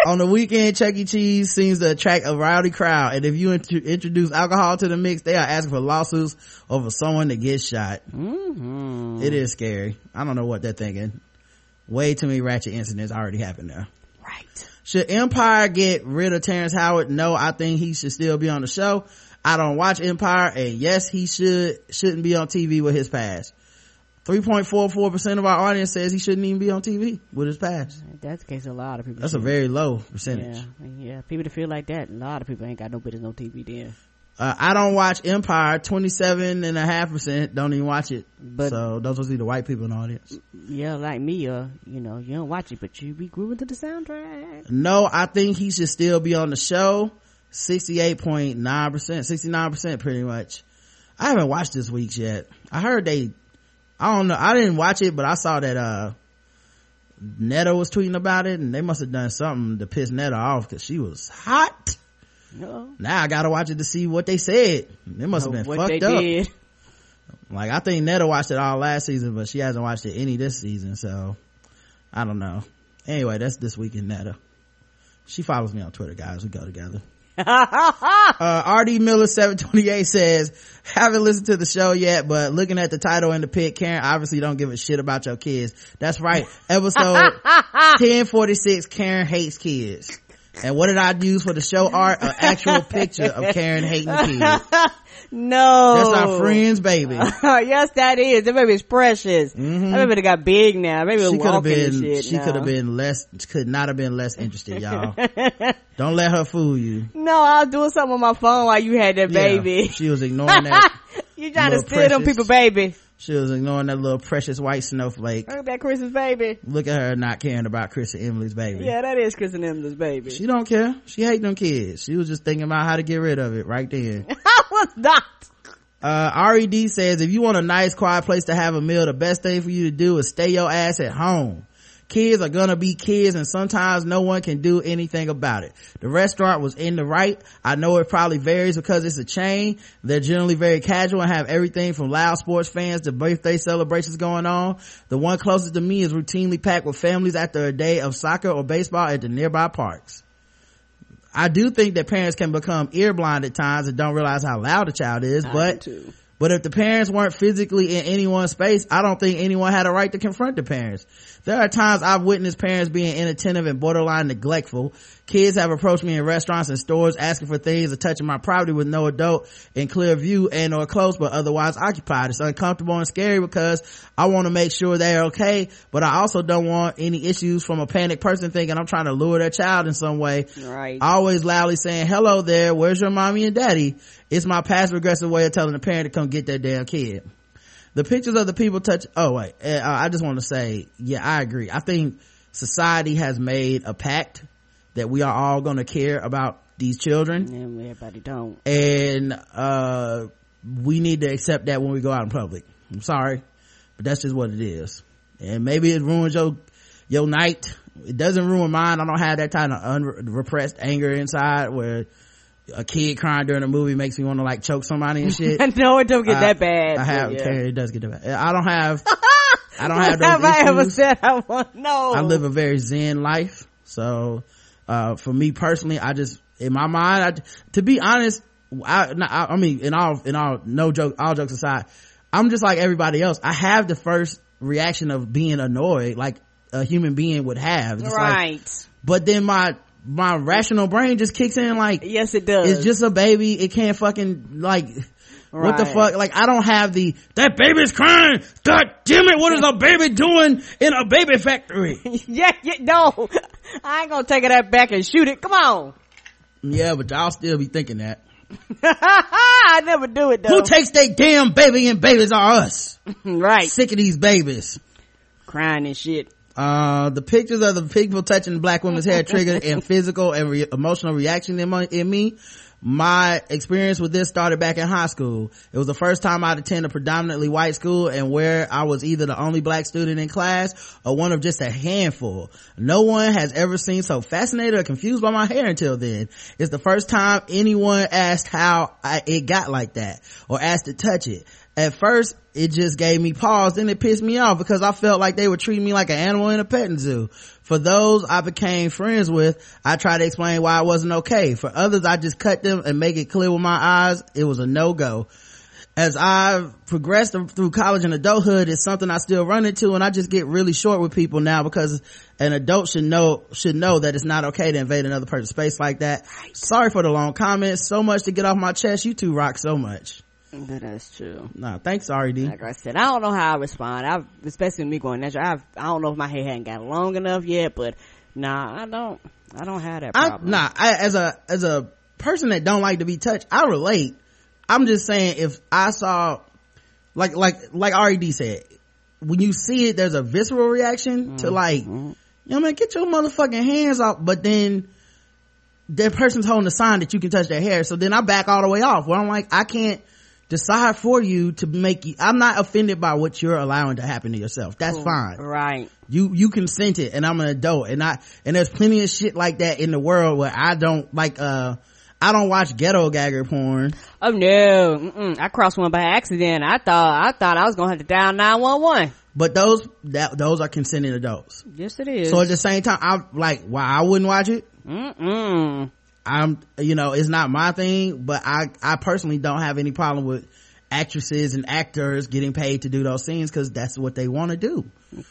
on the weekend, Chuck E. Cheese seems to attract a rowdy crowd, and if you int- introduce alcohol to the mix, they are asking for lawsuits over someone that gets shot. Mm-hmm. It is scary. I don't know what they're thinking. Way too many ratchet incidents already happened there. Right. Should Empire get rid of Terrence Howard? No, I think he should still be on the show. I don't watch Empire, and yes, he should shouldn't be on TV with his past. 3.44% of our audience says he shouldn't even be on TV with his past. That's the case. A lot of people. That's a very low percentage. Yeah, yeah. People that feel like that, a lot of people ain't got no business on TV then. Uh, I don't watch Empire. 27 and a half percent don't even watch it. But- so those must be the white people in the audience. Yeah, like me, uh, you know, you don't watch it, but you be grooving to the soundtrack. No, I think he should still be on the show. 68.9%, 69% pretty much. I haven't watched this week's yet. I heard they, I don't know, I didn't watch it, but I saw that, uh, Netta was tweeting about it and they must have done something to piss Netta off because she was hot. No, Now I gotta watch it to see what they said. They must have been what fucked up. did. Like I think Netta watched it all last season, but she hasn't watched it any this season, so I don't know. Anyway, that's this week in Netta. She follows me on Twitter, guys. We go together. uh, RD Miller 728 says, haven't listened to the show yet, but looking at the title and the pic, Karen obviously don't give a shit about your kids. That's right. Episode 1046, Karen hates kids. And what did I use for the show art? An actual picture of Karen hating kids. No, That's our friend's baby. yes, that is. That baby is precious. Mhm. That baby got big now. Maybe she could have been she could have been less could not have been less interested y'all don't let her fool you No, I was doing something on my phone while you had that Yeah, baby. she was ignoring that you trying to steal them people, baby. She was ignoring that little precious white snowflake Look at that Chris's baby. look at her not caring about chris and emily's baby Yeah, that is Chris and Emily's baby. she don't care she hate them kids she was just thinking about how to get rid of it right then I was not. uh red says if you want a nice quiet place to have a meal the best thing for you to do is stay your ass at home kids are gonna be kids and sometimes no one can do anything about it. The restaurant was in the right. I know it probably varies because it's a chain. They're generally very casual and have everything from loud sports fans to birthday celebrations going on. The one closest to me is routinely packed with families after a day of soccer or baseball at the nearby parks. I do think that parents can become ear blind at times and don't realize how loud a child is, but but if the parents weren't physically in anyone's space, I don't think anyone had a right to confront the parents. There are times I've witnessed parents being inattentive and borderline neglectful. Kids have approached me in restaurants and stores asking for things or touching my property with no adult in clear view and or close but otherwise occupied. It's uncomfortable and scary because I want to make sure they're okay, but I also don't want any issues from a panicked person thinking I'm trying to lure their child in some way Right. always loudly saying hello there where's your mommy and daddy it's my passive aggressive way of telling the parent to come get that damn kid the pictures of the people touch oh wait. Uh, i just want to say yeah i agree. I think society has made a pact that we are all going to care about these children. And everybody don't. and uh we need to accept that when we go out in public. I'm sorry but that's just what it is. And maybe it ruins your your night. It doesn't ruin mine. I don't have that kind of unrepressed anger inside where a kid crying during a movie makes me want to like choke somebody and shit no, it don't get I- that bad. i have yeah. it does get that bad i don't have i don't have have I ever said I want? No. I live a very zen life. So, uh, for me personally, I just, in my mind, I, to be honest, I, I, I mean, in all, in all, no joke, all jokes aside, I'm just like everybody else. I have the first reaction of being annoyed, like a human being would have. It's like- right. but then my, my rational brain just kicks in like, yes, it does. it's just a baby. It can't fucking like, what the fuck? Like, I don't have the, that baby's crying. God damn it. What is a baby doing in a baby factory? yeah, yeah, no. I ain't gonna take it that back and shoot it. Come on. Yeah, but y'all still be thinking that. I never do it though. Who takes they damn baby and babies are us. right. Sick of these babies. Crying and shit. Uh, the pictures of the people touching black women's hair triggered and physical and re- emotional reaction in, my, in me. My experience with this started back in high school. It was the first time I'd attend a predominantly white school and where I was either the only black student in class or one of just a handful. No one has ever seemed so fascinated or confused by my hair until then. It's the first time anyone asked how I, it got like that or asked to touch it. At first, it just gave me pause, then it pissed me off because I felt like they were treating me like an animal in a petting zoo. For those I became friends with, I tried to explain why it wasn't okay. For others, I just cut them and make it clear with my eyes, it was a no-go. As I've progressed through college and adulthood, it's something I still run into and I just get really short with people now because an adult should know, should know that it's not okay to invade another person's space like that. Sorry for the long comments. So much to get off my chest. You two rock so much. But that's true. Nah, thanks, RD. Like I said, I don't know how I respond. I've, especially me going natural. I've, I don't know if my hair hadn't got long enough yet, but nah, I don't, I don't have that I, problem. nah, I, as a, as a person that don't like to be touched, I relate. I'm just saying if I saw, like, like, like RED said, when you see it, there's a visceral reaction to mm-hmm. like, you know, man, get your motherfucking hands off, but then that person's holding a sign that you can touch their hair. So then I back all the way off where I'm like, I can't decide for you to make you, I'm not offended by what you're allowing to happen to yourself. That's fine Right. you you consented and i'm an adult and i and there's plenty of shit like that in the world where i don't like uh i don't watch ghetto gagger porn Oh no, Mm-mm. I crossed one by accident. I thought, I thought I was gonna have to dial 911. but those that those are consenting adults Yes it is. so at the same time i'm like why i wouldn't watch it Mm-mm. I'm you know it's not my thing but i i personally don't have any problem with actresses and actors getting paid to do those scenes because that's what they want to do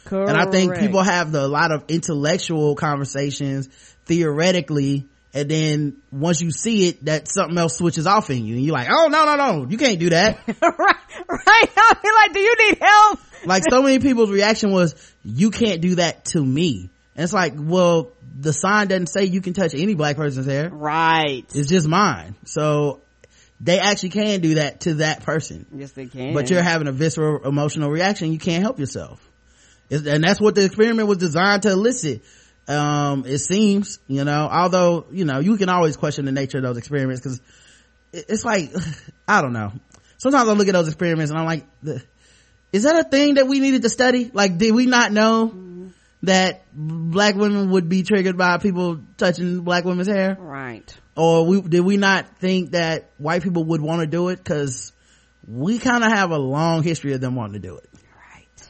Correct. and i think people have the, a lot of intellectual conversations theoretically and then once you see it that something else switches off in you and you're like oh no no no you can't do that right, right. I feel like, do you need help? like so many people's reaction was you can't do that to me and it's like well the sign doesn't say you can touch any black person's hair. Right. it's just mine. So they actually can do that to that person. Yes, they can. but you're having a visceral emotional reaction. You can't help yourself. It's- and that's what the experiment was designed to elicit. Um it seems you know although you know you can always question the nature of those experiments because it's like i don't know. Sometimes i look at those experiments and i'm like is that a thing that we needed to study? Like did we not know that black women would be triggered by people touching black women's hair Right. or we did we not think that white people would want to do it because we kind of have a long history of them wanting to do it Right.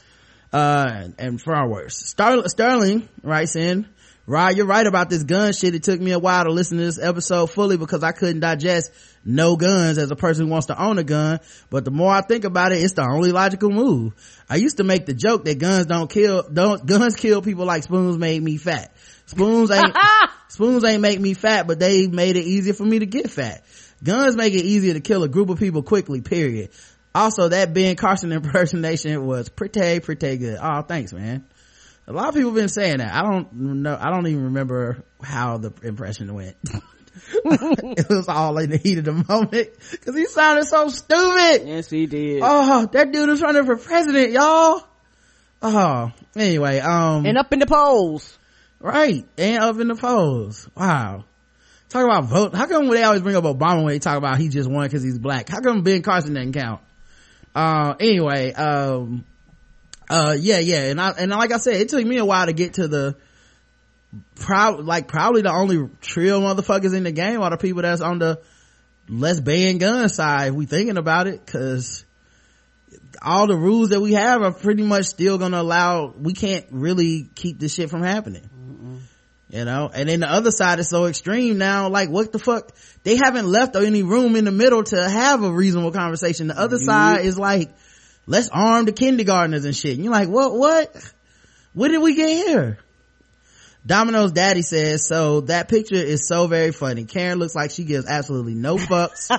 uh and for our worst Star- sterling writes in Rod, you're right about this gun shit. It took me a while to listen to this episode fully because I couldn't digest no guns as a person who wants to own a gun. But the more I think about it, it's the only logical move. I used to make the joke that guns don't kill, don't, guns kill people like spoons made me fat. Spoons ain't, spoons ain't make me fat, but they made it easier for me to get fat. Guns make it easier to kill a group of people quickly, period. Also, that Ben Carson impersonation was pretty, pretty good. Oh, thanks, man. A lot of people have been saying that. I don't know. I don't even remember how the impression went. it was all in the heat of the moment because he sounded so stupid. Yes, he did. Oh, that dude is running for president, y'all. Oh, anyway, um, and up in the polls. right, and up in the polls. Wow. talk about vote how come they always bring up obama when they talk about he just won because he's black how come ben carson doesn't count uh anyway um uh yeah yeah. And i and like i said it took me a while to get to the proud like probably the only trill motherfuckers in the game are the people that's on the let's ban gun side. We thinking about it because all the rules that we have are pretty much still gonna allow we can't really keep this shit from happening. You know? And then the other side is so extreme now like what the fuck? They haven't left any room in the middle to have a reasonable conversation. The other side is like let's arm the kindergartners and shit and you're like what what what did we get here Domino's daddy says, so that picture is so very funny. Karen looks like she gives absolutely no fucks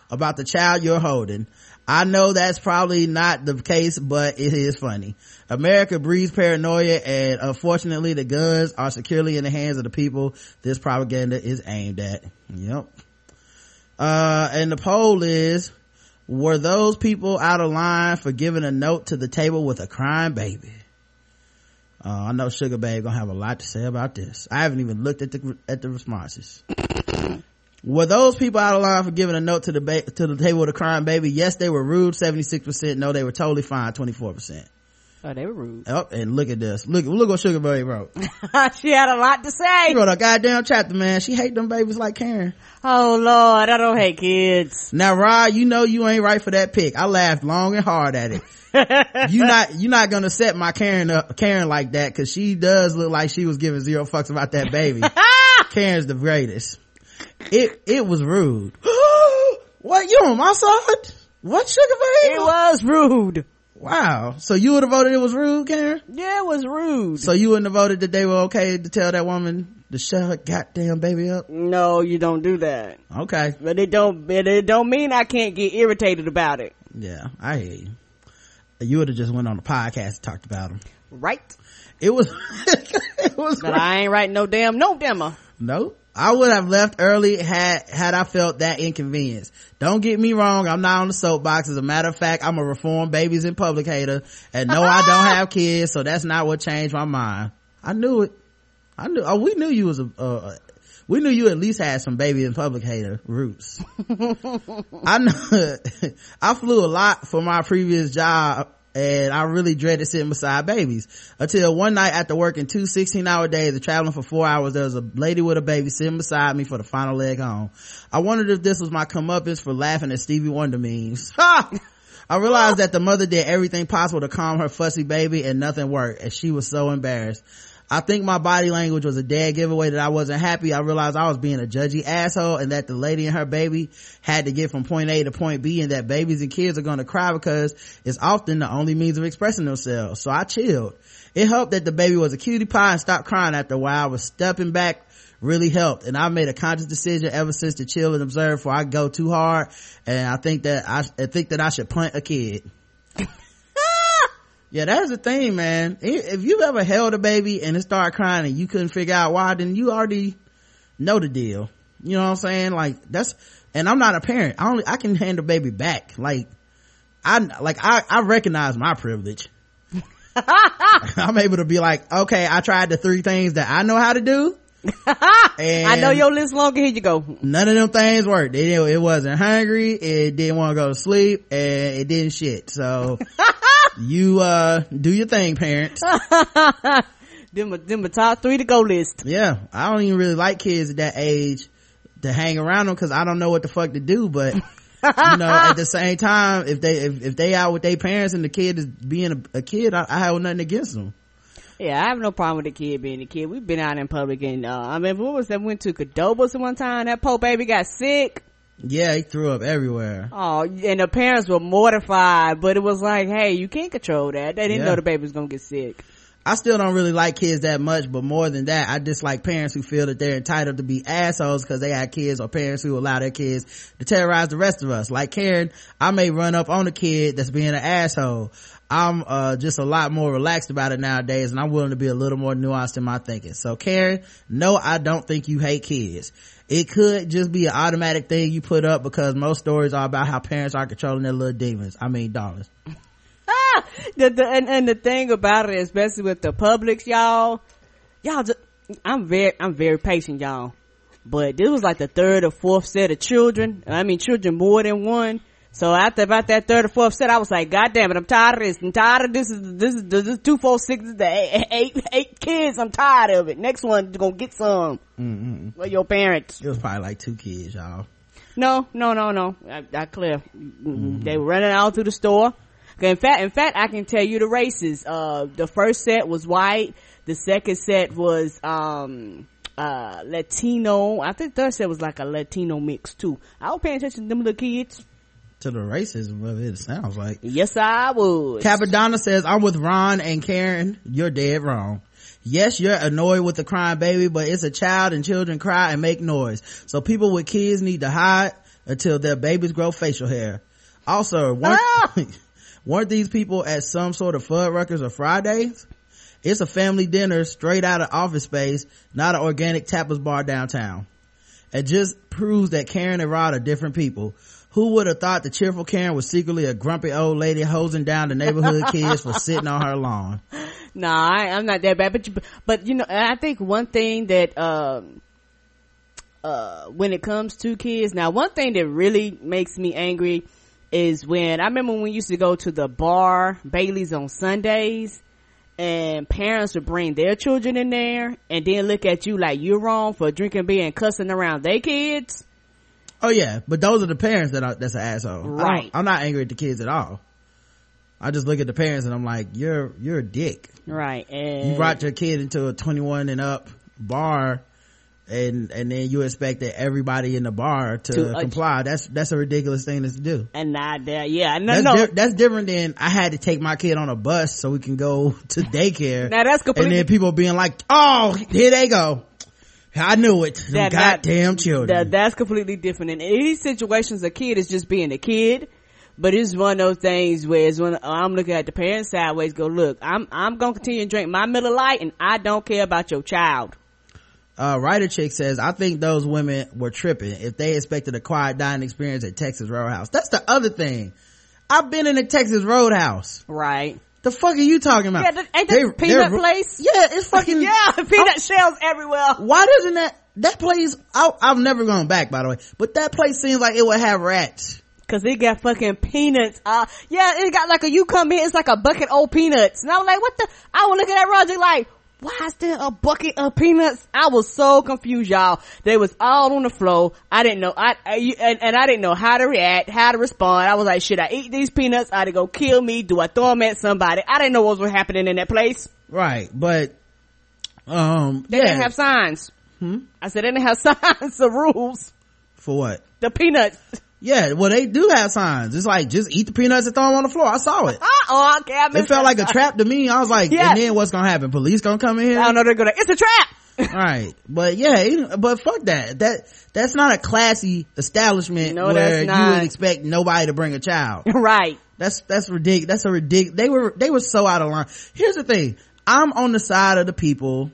about the child you're holding. I know that's probably not the case, but it is funny. America breeds paranoia and unfortunately the guns are securely in the hands of the people this propaganda is aimed at. Yep. Uh, and the poll is, were those people out of line for giving a note to the table with a crying baby? Uh, I know Sugar Babe gonna have a lot to say about this. I haven't even looked at the at the responses. were those people out of line for giving a note to the ba- to the table with a crying baby? Yes, they were rude. Seventy six percent. No, they were totally fine. Twenty four percent. Oh, they were rude. Oh, and look at this. Look, look what Sugar Babe wrote. she had a lot to say. She wrote a goddamn chapter, man. She hate them babies like Karen. Oh Lord, I don't hate kids. Now, Rod, you know you ain't right for that pick. I laughed long and hard at it. you not you not gonna set my Karen up Karen like that because she does look like she was giving zero fucks about that baby. Karen's the greatest. It it was rude. what you on my side? What sugar baby? It was rude. Wow. So you would have voted it was rude, Karen? Yeah, it was rude. So you wouldn't have voted that they were okay to tell that woman to shut her goddamn baby up? no, you don't do that. Okay. But it don't. But it don't mean I can't get irritated about it. Yeah, I hear you. You would have just went on the podcast and talked about them. Right. It was, it was, But I ain't writing no damn no demo. no. I would have left early had, had I felt that inconvenience. Don't get me wrong. I'm not on the soapbox. As a matter of fact, I'm a reformed babies in public hater. And no, I don't have kids. So that's not what changed my mind. I knew it. I knew, oh, we knew you was a, uh, we knew you at least had some baby in public hater roots. I know, I flew a lot for my previous job and I really dreaded sitting beside babies until one night after working two 16 hour days and traveling for four hours, there was a lady with a baby sitting beside me for the final leg home. I wondered if this was my comeuppance for laughing at Stevie Wonder memes. I realized that the mother did everything possible to calm her fussy baby and nothing worked and she was so embarrassed. I think my body language was a dead giveaway that I wasn't happy. I realized I was being a judgy asshole and that the lady and her baby had to get from point A to point B and that babies and kids are going to cry because it's often the only means of expressing themselves. So I chilled. It helped that the baby was a cutie pie and stopped crying after a while. I was stepping back really helped and I made a conscious decision ever since to chill and observe before I go too hard and I think that I, I think that I should punt a kid. Yeah, that's the thing, man. If you've ever held a baby and it started crying and you couldn't figure out why, then you already know the deal. You know what I'm saying? Like that's, and I'm not a parent. I only, I can hand a baby back. Like, I, like, I, I recognize my privilege. I'm able to be like, okay, I tried the three things that I know how to do. and I know your list longer. Here you go. none of them things worked. It, it wasn't hungry. It didn't want to go to sleep and it didn't shit. So you, uh, do your thing, parents. Them, a- them a top three to go list. yeah i don't even really like kids at that age to hang around them because i don't know what the fuck to do but you know at the same time if they if, if they out with their parents and the kid is being a, a kid I, I have nothing against them Yeah, I have no problem with the kid being a kid. We've been out in public and, uh, I mean, what was that? We Went to Cadobas one time. That poor baby got sick. Yeah he threw up everywhere Oh, and the parents were mortified, but it was like, hey, you can't control that. They didn't Yeah. know the baby was gonna get sick. I still don't really like kids that much, but more than that, I dislike parents who feel that they're entitled to be assholes because they have kids or parents who allow their kids to terrorize the rest of us. Like Karen, I may run up on a kid that's being an asshole. I'm, uh, just a lot more relaxed about it nowadays and I'm willing to be a little more nuanced in my thinking. So Karen, no, I don't think you hate kids. It could just be an automatic thing you put up because most stories are about how parents are controlling their little demons. I mean, dollars. Ah, the, the, and, and the thing about it, especially with the Publix, y'all, y'all just, I'm very, I'm very patient, y'all. but this was like the third or fourth set of children. I mean, children more than one. So after about that third or fourth set, I was like, God damn it, I'm tired of this. I'm tired of this. Is this is this is two, four, six, the eight, eight, eight kids. I'm tired of it. Next one, gonna get some. Mm-hmm. Well, your parents. It was probably like two kids, y'all. No, no, no, no. I, I clear. Mm-hmm. They were running out through the store. In fact, in fact, I can tell you the races. Uh, the first set was white. The second set was, um, uh, Latino. I think the third set was like a Latino mix too. I was paying attention to them little kids. To the racism of it, it sounds like. Yes, I would. Capadonna says, I'm with Ron and Karen. You're dead wrong. Yes, you're annoyed with the crying baby, but it's a child and children cry and make noise. So people with kids need to hide until their babies grow facial hair. Also, weren't, Ah! weren't these people at some sort of Fuddruckers or Fridays? It's a family dinner straight out of office space, not an organic tapas bar downtown. It just proves that Karen and Rod are different people. Who would have thought the cheerful Karen was secretly a grumpy old lady hosing down the neighborhood kids for sitting on her lawn? Nah, I, I'm not that bad, but you, but you know, I think one thing that, um, uh, when it comes to kids, now one thing that really makes me angry is when, I remember when we used to go to the bar, Bailey's on Sundays, and parents would bring their children in there and then look at you like you're wrong for drinking beer and cussing around their kids. Oh yeah, but those are the parents that are, that's an asshole. Right. I'm not angry at the kids at all. I just look at the parents and I'm like, you're, you're a dick. Right. And You brought your kid into a 21 and up bar and, and then you expect that everybody in the bar to, To, uh, comply. That's, that's a ridiculous thing to do. and not that, yeah, no, That's, no. di- that's different than I had to take my kid on a bus so we can go to daycare. Now that's completely. and then people being like, oh, here they go. I knew it. Them That- that- goddamn children. That that's completely different. In any situations, a kid is just being a kid. But it's one of those things where it's when I'm looking at the parents sideways, go look, I'm I'm gonna continue to drink my Miller Lite, and I don't care about your child. uh, writer chick says, I think those women were tripping if they expected a quiet dining experience at Texas Roadhouse. That's the other thing. I've been in a Texas Roadhouse. Right? The fuck are you talking about? Yeah, ain't that the peanut place? Yeah, it's fucking. Yeah, peanut shells everywhere. Why doesn't that, that place, I, I've never gone back by the way, but that place seems like it would have rats. Cause it got fucking peanuts. Uh, yeah, it got like a, you come in, it's like a bucket of peanuts. And I was like, what the, I was looking at Roger like, why is there a bucket of peanuts? I was so confused, y'all. They was all on the floor. I didn't know, I, I you- and, and I didn't know how to react, how to respond. I was like, should I eat these peanuts? Are they gonna kill me? Do I throw them at somebody? I didn't know what was happening in that place. Right, but, um, They yeah. didn't have signs. Hmm? I said they didn't have signs of rules. For what? The peanuts. Yeah, well they do have signs. It's like, just eat the peanuts and throw them on the floor. I saw it. Oh, okay, I It felt like a trap to me. I was like, Yeah. and then what's gonna happen? Police gonna come in here? I don't know they're gonna, it's a trap! right but yeah but fuck that that that's not a classy establishment No, where that's you would expect nobody to bring a child right. that's that's ridiculous that's a ridiculous they were they were so out of line here's the thing i'm on the side of the people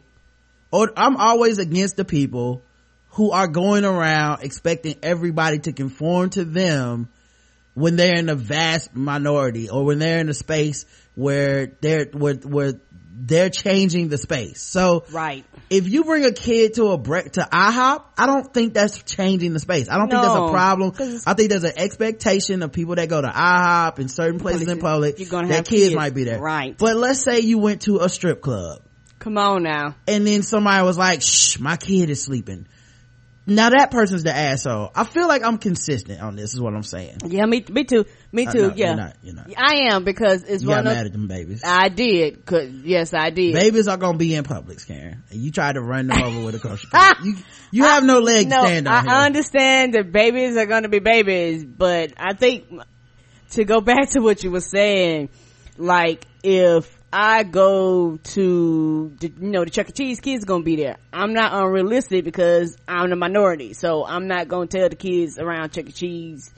or i'm always against the people who are going around expecting everybody to conform to them when they're in a vast minority or when they're in a space where they're where where they're changing the space so Right. if you bring a kid to a break to IHOP, I don't think that's changing the space. I don't think that's a problem. I think there's an expectation of people that go to IHOP and certain places in public you're gonna that have kids, kids. might be there. Right. But let's say you went to a strip club Come on now. and then somebody was like, shh, my kid is sleeping. Now that person's the asshole. I feel like I'm consistent on this is what I'm saying. Yeah, me, me too. Me Uh, too. no, yeah. you're not, you're not. I am because it's You one got of mad at them babies. I did. Cause, yes, I did. Babies are gonna be in Publix, Karen. And you tried to run them over with a kosher cart. You, you have no leg no, stand on I here. understand that babies are going to be babies, but I think to go back to what you were saying, like if I go to, you know, the Chuck E. Cheese, kids gonna be there. I'm not unrealistic because I'm the minority, so I'm not gonna tell the kids around Chuck E. Cheese,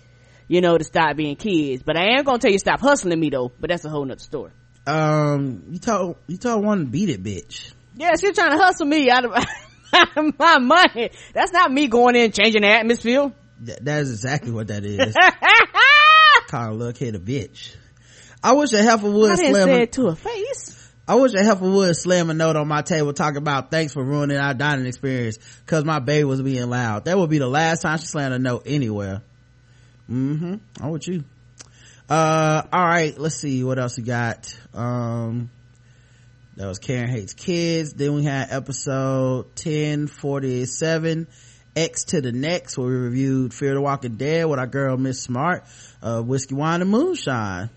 you know, to stop being kids. But I am gonna tell you to stop hustling me though. But that's a whole nother story. um, you told, you told one to beat it, bitch. Yeah, she's trying to hustle me out of, out of my money. That's not me going in changing the atmosphere. That, that is exactly what that is. Call a little kid a bitch. I wish a heifer would slam say a- it to her face. I wish a heifer would slam a note on my table talking about thanks for ruining our dining experience because my baby was being loud. That would be the last time she slammed a note anywhere. Mm-hmm. I'm with you. Uh, all right. Let's see what else we got. Um, that was Karen Hates Kids. Then we had episode 1047, X to the Next, where we reviewed Fear the Walking Dead with our girl Miss Smart, uh, Whiskey Wine and Moonshine.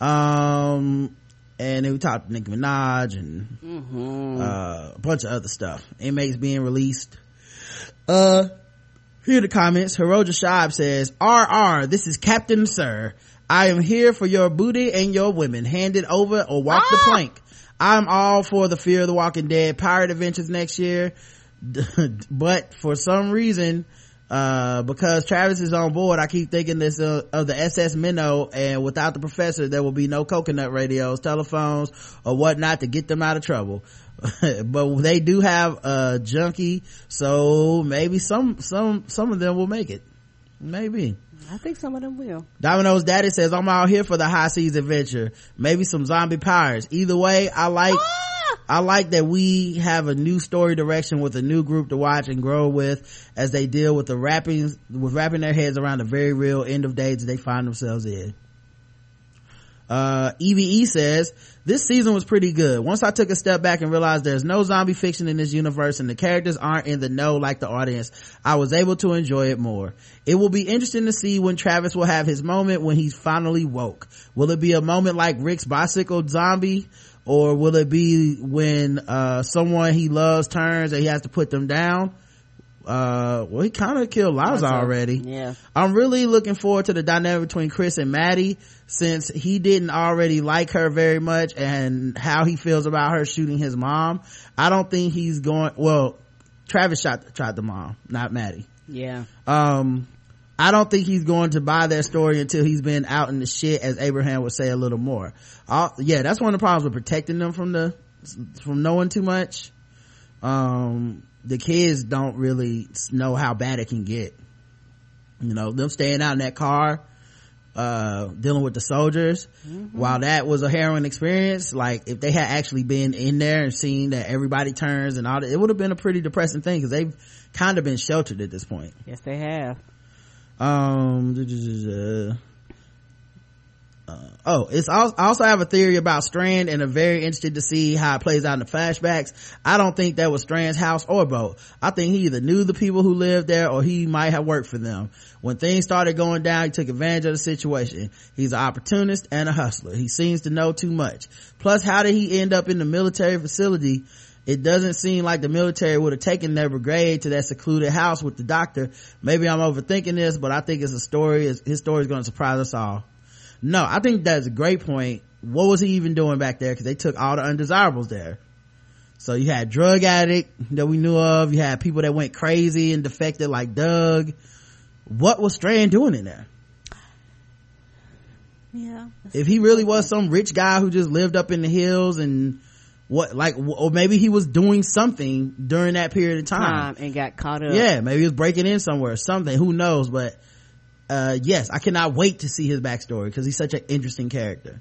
Um, and then we talked to Nicki Minaj and, uh, a bunch of other stuff. Inmates being released. Uh, here are the comments. Hiroja Shab says, RR, this is Captain Sir. I am here for your booty and your women. Hand it over or walk the plank. I'm all for the Fear of the Walking Dead pirate adventures next year. but for some reason, uh, because Travis is on board, I keep thinking this uh, of the SS Minnow and without the professor, there will be no coconut radios, telephones, or whatnot to get them out of trouble. but they do have a junkie, so maybe some, some, some of them will make it. Maybe. I think some of them will. Domino's daddy says, I'm out here for the high seas adventure. Maybe some zombie pirates. Either way, I like, ah! I like that we have a new story direction with a new group to watch and grow with as they deal with the wrapping, with wrapping their heads around the very real end of days that they find themselves in. Uh, EVE says, this season was pretty good. Once I took a step back and realized there's no zombie fiction in this universe and the characters aren't in the know like the audience, I was able to enjoy it more. It will be interesting to see when Travis will have his moment when he's finally woke. Will it be a moment like Rick's bicycle zombie? Or will it be when, uh, someone he loves turns and he has to put them down? Uh, well, he kind of killed Liza already. Yeah. I'm really looking forward to the dynamic between Chris and Maddie since he didn't already like her very much and how he feels about her shooting his mom. I don't think he's going, well, Travis shot, tried the mom, not Maddie. Yeah. Um, I don't think he's going to buy that story until he's been out in the shit, as Abraham would say a little more. Uh, yeah, that's one of the problems with protecting them from the, from knowing too much. Um, the kids don't really know how bad it can get. You know, them staying out in that car, uh, dealing with the soldiers, while that was a harrowing experience, like if they had actually been in there and seen that everybody turns and all that, it would have been a pretty depressing thing because they've kind of been sheltered at this point. Yes, they have. Um, uh, oh, it's also, I also have a theory about Strand and I'm very interested to see how it plays out in the flashbacks. I don't think that was Strand's house or boat. I think he either knew the people who lived there or he might have worked for them. When things started going down, he took advantage of the situation. He's an opportunist and a hustler. He seems to know too much. Plus, how did he end up in the military facility? It doesn't seem like the military would have taken their brigade to that secluded house with the doctor. Maybe I'm overthinking this, but I think it's a story. His story is going to surprise us all. No, I think that's a great point. What was he even doing back there? Cause they took all the undesirables there. So you had drug addict that we knew of. You had people that went crazy and defected like Doug. What was Strand doing in there? Yeah. If he really was some rich guy who just lived up in the hills and what, like, or maybe he was doing something during that period of time. Time and got caught up. Yeah, maybe he was breaking in somewhere, or something. Who knows? But uh, yes, I cannot wait to see his backstory because he's such an interesting character.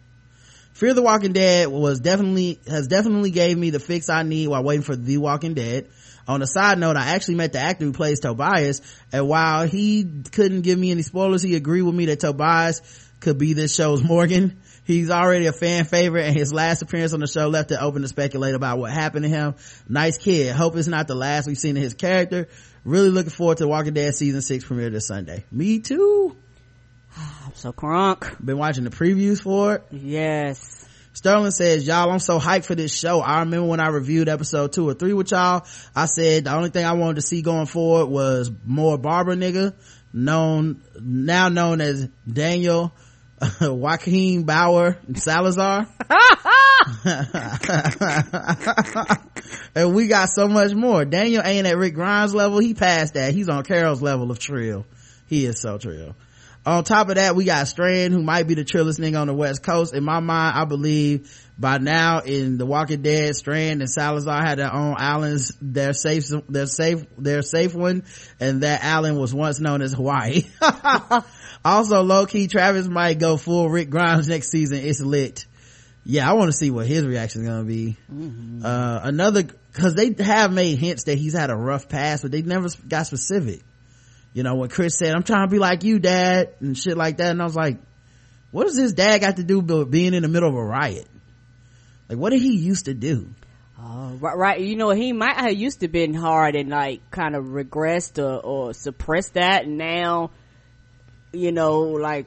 Fear the Walking Dead was definitely has definitely gave me the fix I need while waiting for The Walking Dead. On a side note, I actually met the actor who plays Tobias, and while he couldn't give me any spoilers, he agreed with me that Tobias could be this show's Morgan. He's already a fan favorite and his last appearance on the show left it open to speculate about what happened to him. Nice kid. Hope it's not the last we've seen of his character. Really looking forward to Walking Dead season six premiere this Sunday. Me too. I'm so crunk. Been watching the previews for it. Yes. Sterling says, y'all, I'm so hyped for this show. I remember when I reviewed episode two or three with y'all, I said the only thing I wanted to see going forward was more Barbara nigga, known, now known as Daniel Joaquin Bauer and Salazar. and we got so much more. Daniel ain't at Rick Grimes level. He passed that. He's on Carol's level of trill. He is so trill. On top of that, we got Strand, who might be the trillest nigga on the West Coast. In my mind, I believe by now in The Walking Dead, Strand and Salazar had their own islands. Their safe, their safe, their safe one, and that island was once known as Hawaii. also, low key, Travis might go full Rick Grimes next season. It's lit. yeah i want to see what his reaction is gonna be Mm-hmm. uh another because they have made hints that he's had a rough past but they never got specific you know when chris said i'm trying to be like you dad and shit like that and i was like what does his dad got to do with being in the middle of a riot like what did he used to do Oh, right, right. You know, he might have used to been hard and like kind of regressed or, or suppressed that. And now, you know, like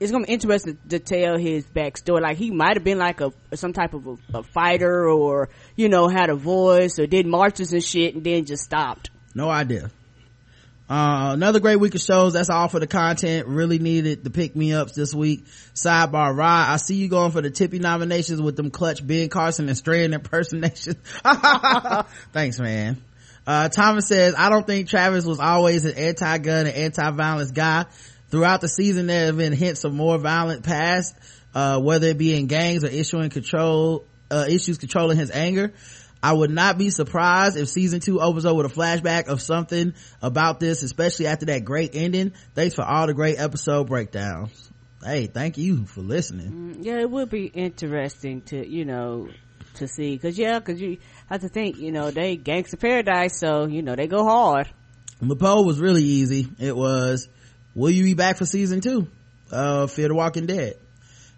it's gonna be interesting to tell his backstory. Like he might have been like a some type of a, a fighter or you know had a voice or did marches and shit and then just stopped. no idea. Uh another great week of shows. That's all for the content. Really needed the pick me ups this week. Sidebar rod i see you going for the tippy nominations with them clutch ben carson and strand impersonations. Thanks man. Uh thomas says i don't think travis was always an anti-gun and anti-violence guy throughout the season there have been hints of more violent past uh whether it be in gangs or issuing control uh issues controlling his anger I would not be surprised if season two opens up with a flashback of something about this, especially after that great ending. Thanks for all the great episode breakdowns. Hey, thank you for listening. Yeah, it would be interesting to you know to see because yeah, because you have to think you know they gangster paradise, so you know they go hard. The poll was really easy. It was, will you be back for season two? Uh, Fear the Walking Dead.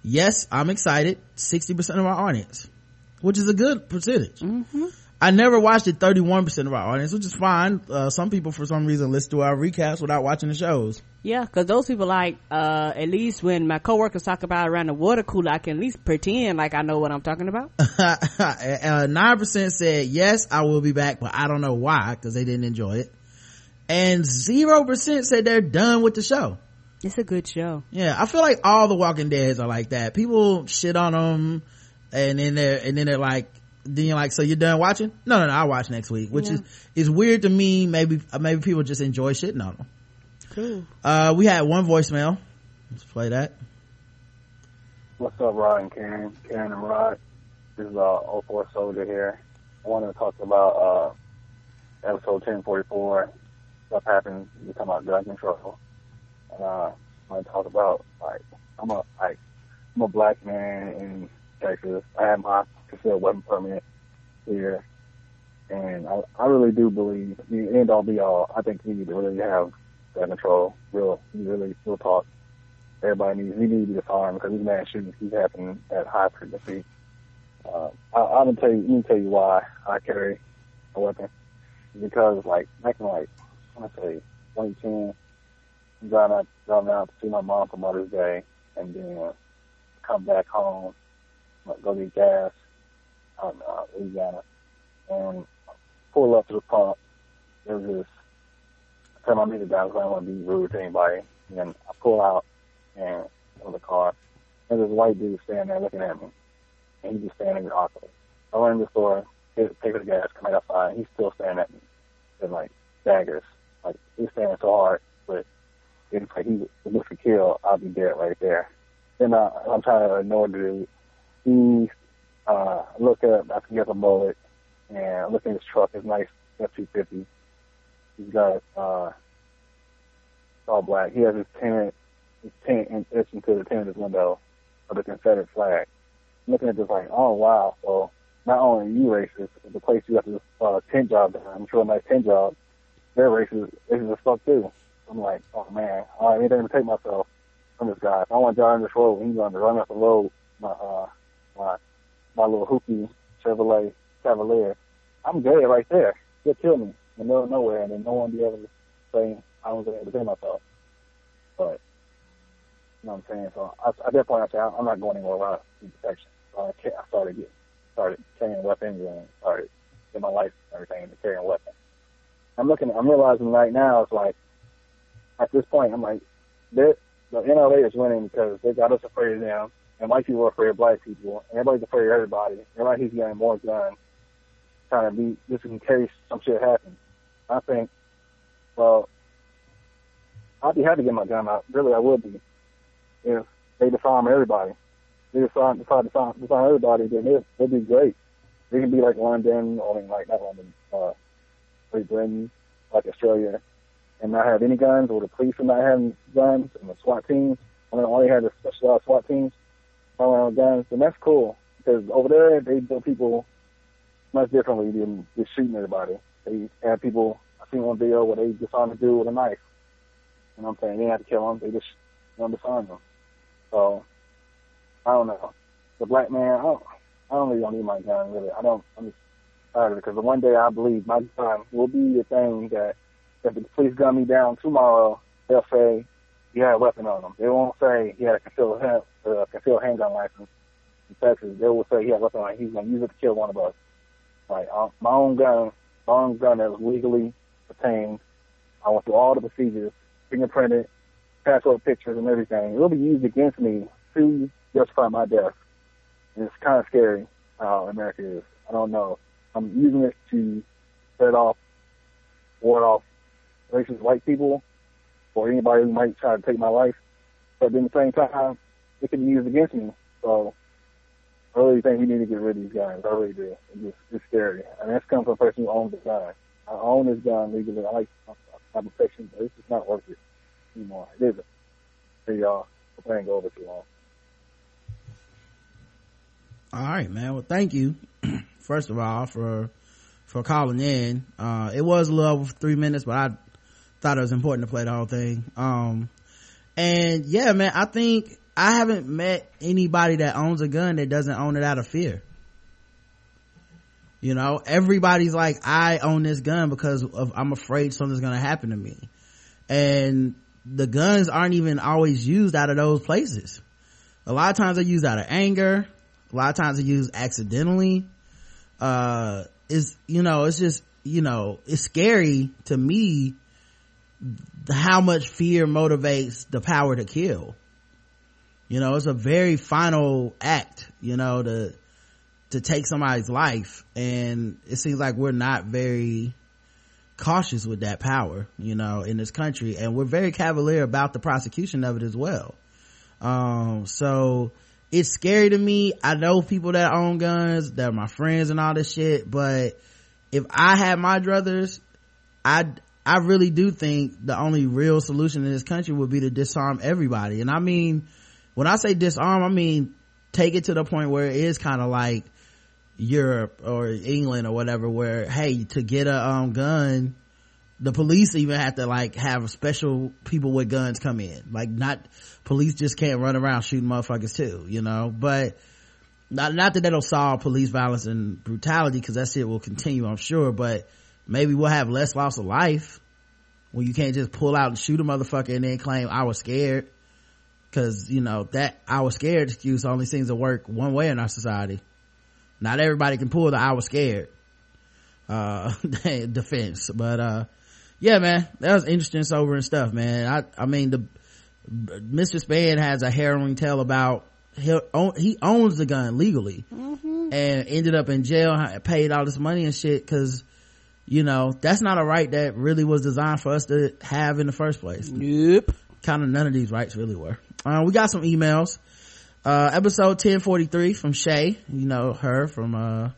Yes, I'm excited. 60% of our audience, which is a good percentage. I never watched it 31% of our audience, which is fine. Uh, some people for some reason listen to our recaps without watching the shows. Yeah, because those people like uh at least when my coworkers talk about around the water cooler, I can at least pretend like I know what I'm talking about. uh, nine percent said yes, I will be back, but I don't know why because they didn't enjoy it. And zero percent said they're done with the show. it's a good show. Yeah, I feel like all the Walking Dead's are like that. People shit on them, and then they're and then they're like, then you're like, so you're done watching? No, no, no, I'll watch next week, which is is weird to me. Maybe uh, maybe people just enjoy shitting on them. Cool. Uh, we had one voicemail. Let's play that. What's up, Rod and Karen? Karen and Rod. This is uh, 04 Soldier here. I want to talk about uh, episode 1044. Stuff happened. We talking about gun control. And uh, want talk about like I'm a like I'm a black man in Texas. I have my concealed weapon permit here, and I, I really do believe the end all be all. I think we need to really have gun control. Real, really, real talk everybody needs we need to be disarmed because these mass shootings keep happening at high frequency. Uh, I, I'm gonna tell you, let me tell you why I carry a weapon. Because like back in like I want to say 2010, I'm driving out, out to see my mom for Mother's Day, and then come back home, go get gas out in uh, Louisiana, and pull up to the pump. There was this. I turn my down because I don't want to be rude to anybody. And then I pull out and of the car. And this white dude standing there looking at me. And he's just standing there awkwardly. I run in the store, pay for the gas, come back outside, he's still staring at me. And like daggers. Like he's staring so hard, but if like, he was to kill, I'll be dead right there. Then uh, I'm trying to ignore the dude. He uh look up, I can get a bullet and look at his truck, his nice F two fifty. He's got uh all black. He has his tenant his tent and etched into the tenant's window of the Confederate flag. Looking at this like, oh wow, so not only are you racist, the place you got this uh, tent job done, I'm sure a nice tent job, they're racist, racist as fuck too. I'm like, oh man, I anything to take myself from this guy. If I want to drive this road, he's going to run up the road, my, uh, my, my little hoopy Chevrolet Cavalier. I'm dead right there. He'll kill me in the middle of nowhere, and then no one be able to say I was able to defend myself. But you know what I'm saying? So I, at that point, I said, I'm not going anywhere without protection. So I, I started getting, started carrying weapons and started getting my life and everything to carrying weapons. I'm looking, I'm realizing right now, it's like, at this point, I'm like, the NRA is winning because they got us afraid of them, and white people are afraid of black people, and everybody's afraid of everybody. Everybody's getting more guns, trying to be, just in case some shit happens. I think, well, I'd be happy to get my gun out. Really, I would be if they disarm everybody. They decide, decide to disarm, disarm everybody, then it, it'd be great. They can be like London, or I mean, like not London, uh, Great Britain, like Australia, and not have any guns, or the police are not having guns, and the SWAT teams, I mean, all they have is specialized SWAT teams, around guns, then that's cool. because over there they do people much differently than just shooting everybody. They have people. I seen one video where they disarm a dude with a knife. You know what I'm saying? They didn't have to kill him. They just you know, disarm him. So I don't know. The black man, I don't. I don't really don't need my gun. Really, I don't. I'm just tired because the one day I believe my gun will be the thing that if the police gun me down tomorrow, they'll say he had a weapon on him. They won't say he had a concealed hand, uh, concealed handgun license in Texas. They will say he had a weapon on him. He's going to use it to kill one of us. Like uh, my own gun, my own gun that was legally obtained. I went through all the procedures, fingerprinted, passport pictures, and everything. It will be used against me to justify my death. And it's kind of scary how America is. I don't know. I'm using it to set off, ward off racist white people or anybody who might try to take my life. But then at the same time, it can be used against me. So I really think we need to get rid of these guns. I really do. It's just it's scary. And that's coming from a person who owns the gun. I own this gun legally. I like my protection, but it's just not worth it anymore. It isn't. So y'all, I ain't go over too long. All right, man. Well, thank you, first of all, for for calling in. Uh, it was a little over three minutes, but I thought it was important to play the whole thing. Um, and yeah, man, I think I haven't met anybody that owns a gun that doesn't own it out of fear. You know, everybody's like, I own this gun because of, I'm afraid something's gonna happen to me. And the guns aren't even always used out of those places. A lot of times they're used out of anger. A lot of times they're used accidentally. Uh, is, you know, it's just, you know, it's scary to me how much fear motivates the power to kill. You know, it's a very final act, you know, to, to take somebody's life. And it seems like we're not very cautious with that power, you know, in this country. And we're very cavalier about the prosecution of it as well. Um, so it's scary to me. I know people that own guns, that are my friends and all this shit, but if I had my druthers, I, I really do think the only real solution in this country would be to disarm everybody. And I mean, when I say disarm, I mean take it to the point where it is kind of like Europe or England or whatever, where hey, to get a um, gun, the police even have to like have special people with guns come in. Like not police just can't run around shooting motherfuckers too, you know. But not not that that'll solve police violence and brutality because that shit will continue, I'm sure. But maybe we'll have less loss of life when you can't just pull out and shoot a motherfucker and then claim I was scared. Cause, you know, that I was scared excuse only seems to work one way in our society. Not everybody can pull the I was scared, uh, defense. But, uh, yeah, man, that was interesting, sobering stuff, man. I, I mean, the, Mr. Spann has a harrowing tale about he, he owns the gun legally and ended up in jail, paid all this money and shit cause you know, that's not a right that really was designed for us to have in the first place. Nope. Kind of none of these rights really were. Uh, we got some emails. Uh, episode 1043 from Shay, you know her from, uh,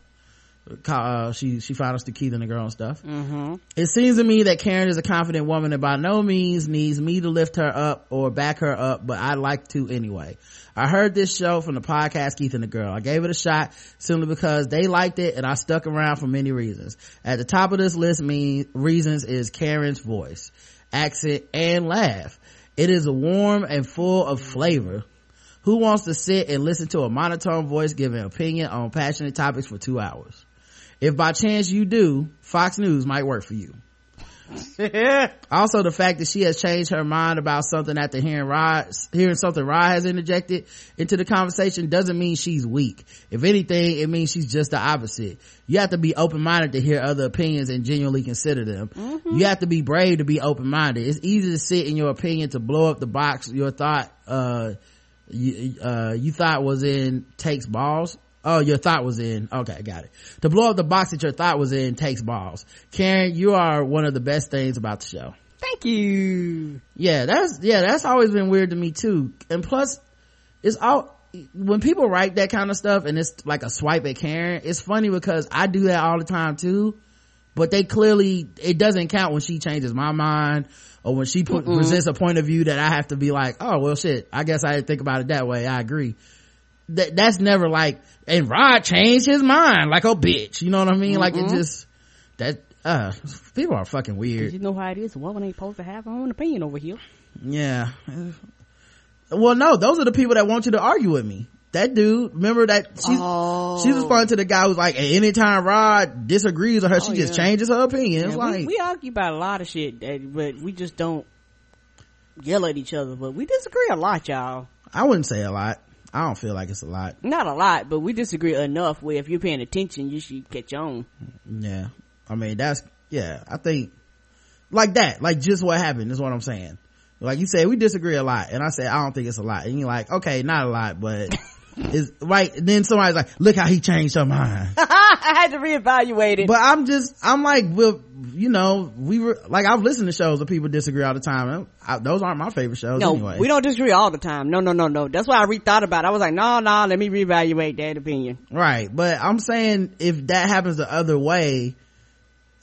uh, she she found us the Keith and the girl and stuff. Mm-hmm. It seems to me that Karen is a confident woman and by no means needs me to lift her up or back her up, but I'd like to anyway. I heard this show from the podcast Keith and the Girl. I gave it a shot simply because they liked it and I stuck around for many reasons. At the top of this list mean reasons is Karen's voice, accent, and laugh. It is warm and full of flavor. Who wants to sit and listen to a monotone voice giving opinion on passionate topics for two hours? If by chance you do, Fox News might work for you. also, the fact that she has changed her mind about something after hearing Rod, hearing something Rod has interjected into the conversation doesn't mean she's weak. If anything, it means she's just the opposite. You have to be open-minded to hear other opinions and genuinely consider them. You have to be brave to be open-minded. It's easy to sit in your opinion to blow up the box your thought, uh, you, uh, you thought was in takes balls. Oh, your thought was in. Okay, got it. To blow up the box that your thought was in takes balls. Karen, you are one of the best things about the show. Thank you. Yeah, that's, yeah, that's always been weird to me too. And plus, it's all, when people write that kind of stuff and it's like a swipe at Karen, it's funny because I do that all the time too. But they clearly, it doesn't count when she changes my mind or when she put, presents a point of view that I have to be like, oh, well shit, I guess I didn't think about it that way. I agree that that's never like and Rod changed his mind like a bitch. You know what I mean? Like it just that uh people are fucking weird. You know how it is. A woman ain't supposed to have her own opinion over here. Yeah. Well, no, those are the people that want you to argue with me. That dude, remember that she's Oh. she's responding to the guy who's like, anytime Rod disagrees with her, she Oh, just yeah. changes her opinion. Yeah, It's we, like we argue about a lot of shit, but we just don't yell at each other. But we disagree a lot, y'all. I wouldn't say a lot. I don't feel like it's a lot. Not a lot, but we disagree enough where if you're paying attention, you should catch on. Yeah. I mean, that's, yeah, I think, like that, like just what happened is what I'm saying. Like you said, we disagree a lot. And I said, I don't think it's a lot. And you're like, okay, not a lot, but it's right. Then somebody's like, look how he changed her mind. I had to reevaluate it. but I'm just, I'm like, well, you know, we were, like, I've listened to shows where people disagree all the time. And I, those aren't my favorite shows no, anyway. we don't disagree all the time. No, no, no, no. That's why I rethought about it. I was like, no, no, let me reevaluate that opinion. Right. But I'm saying if that happens the other way,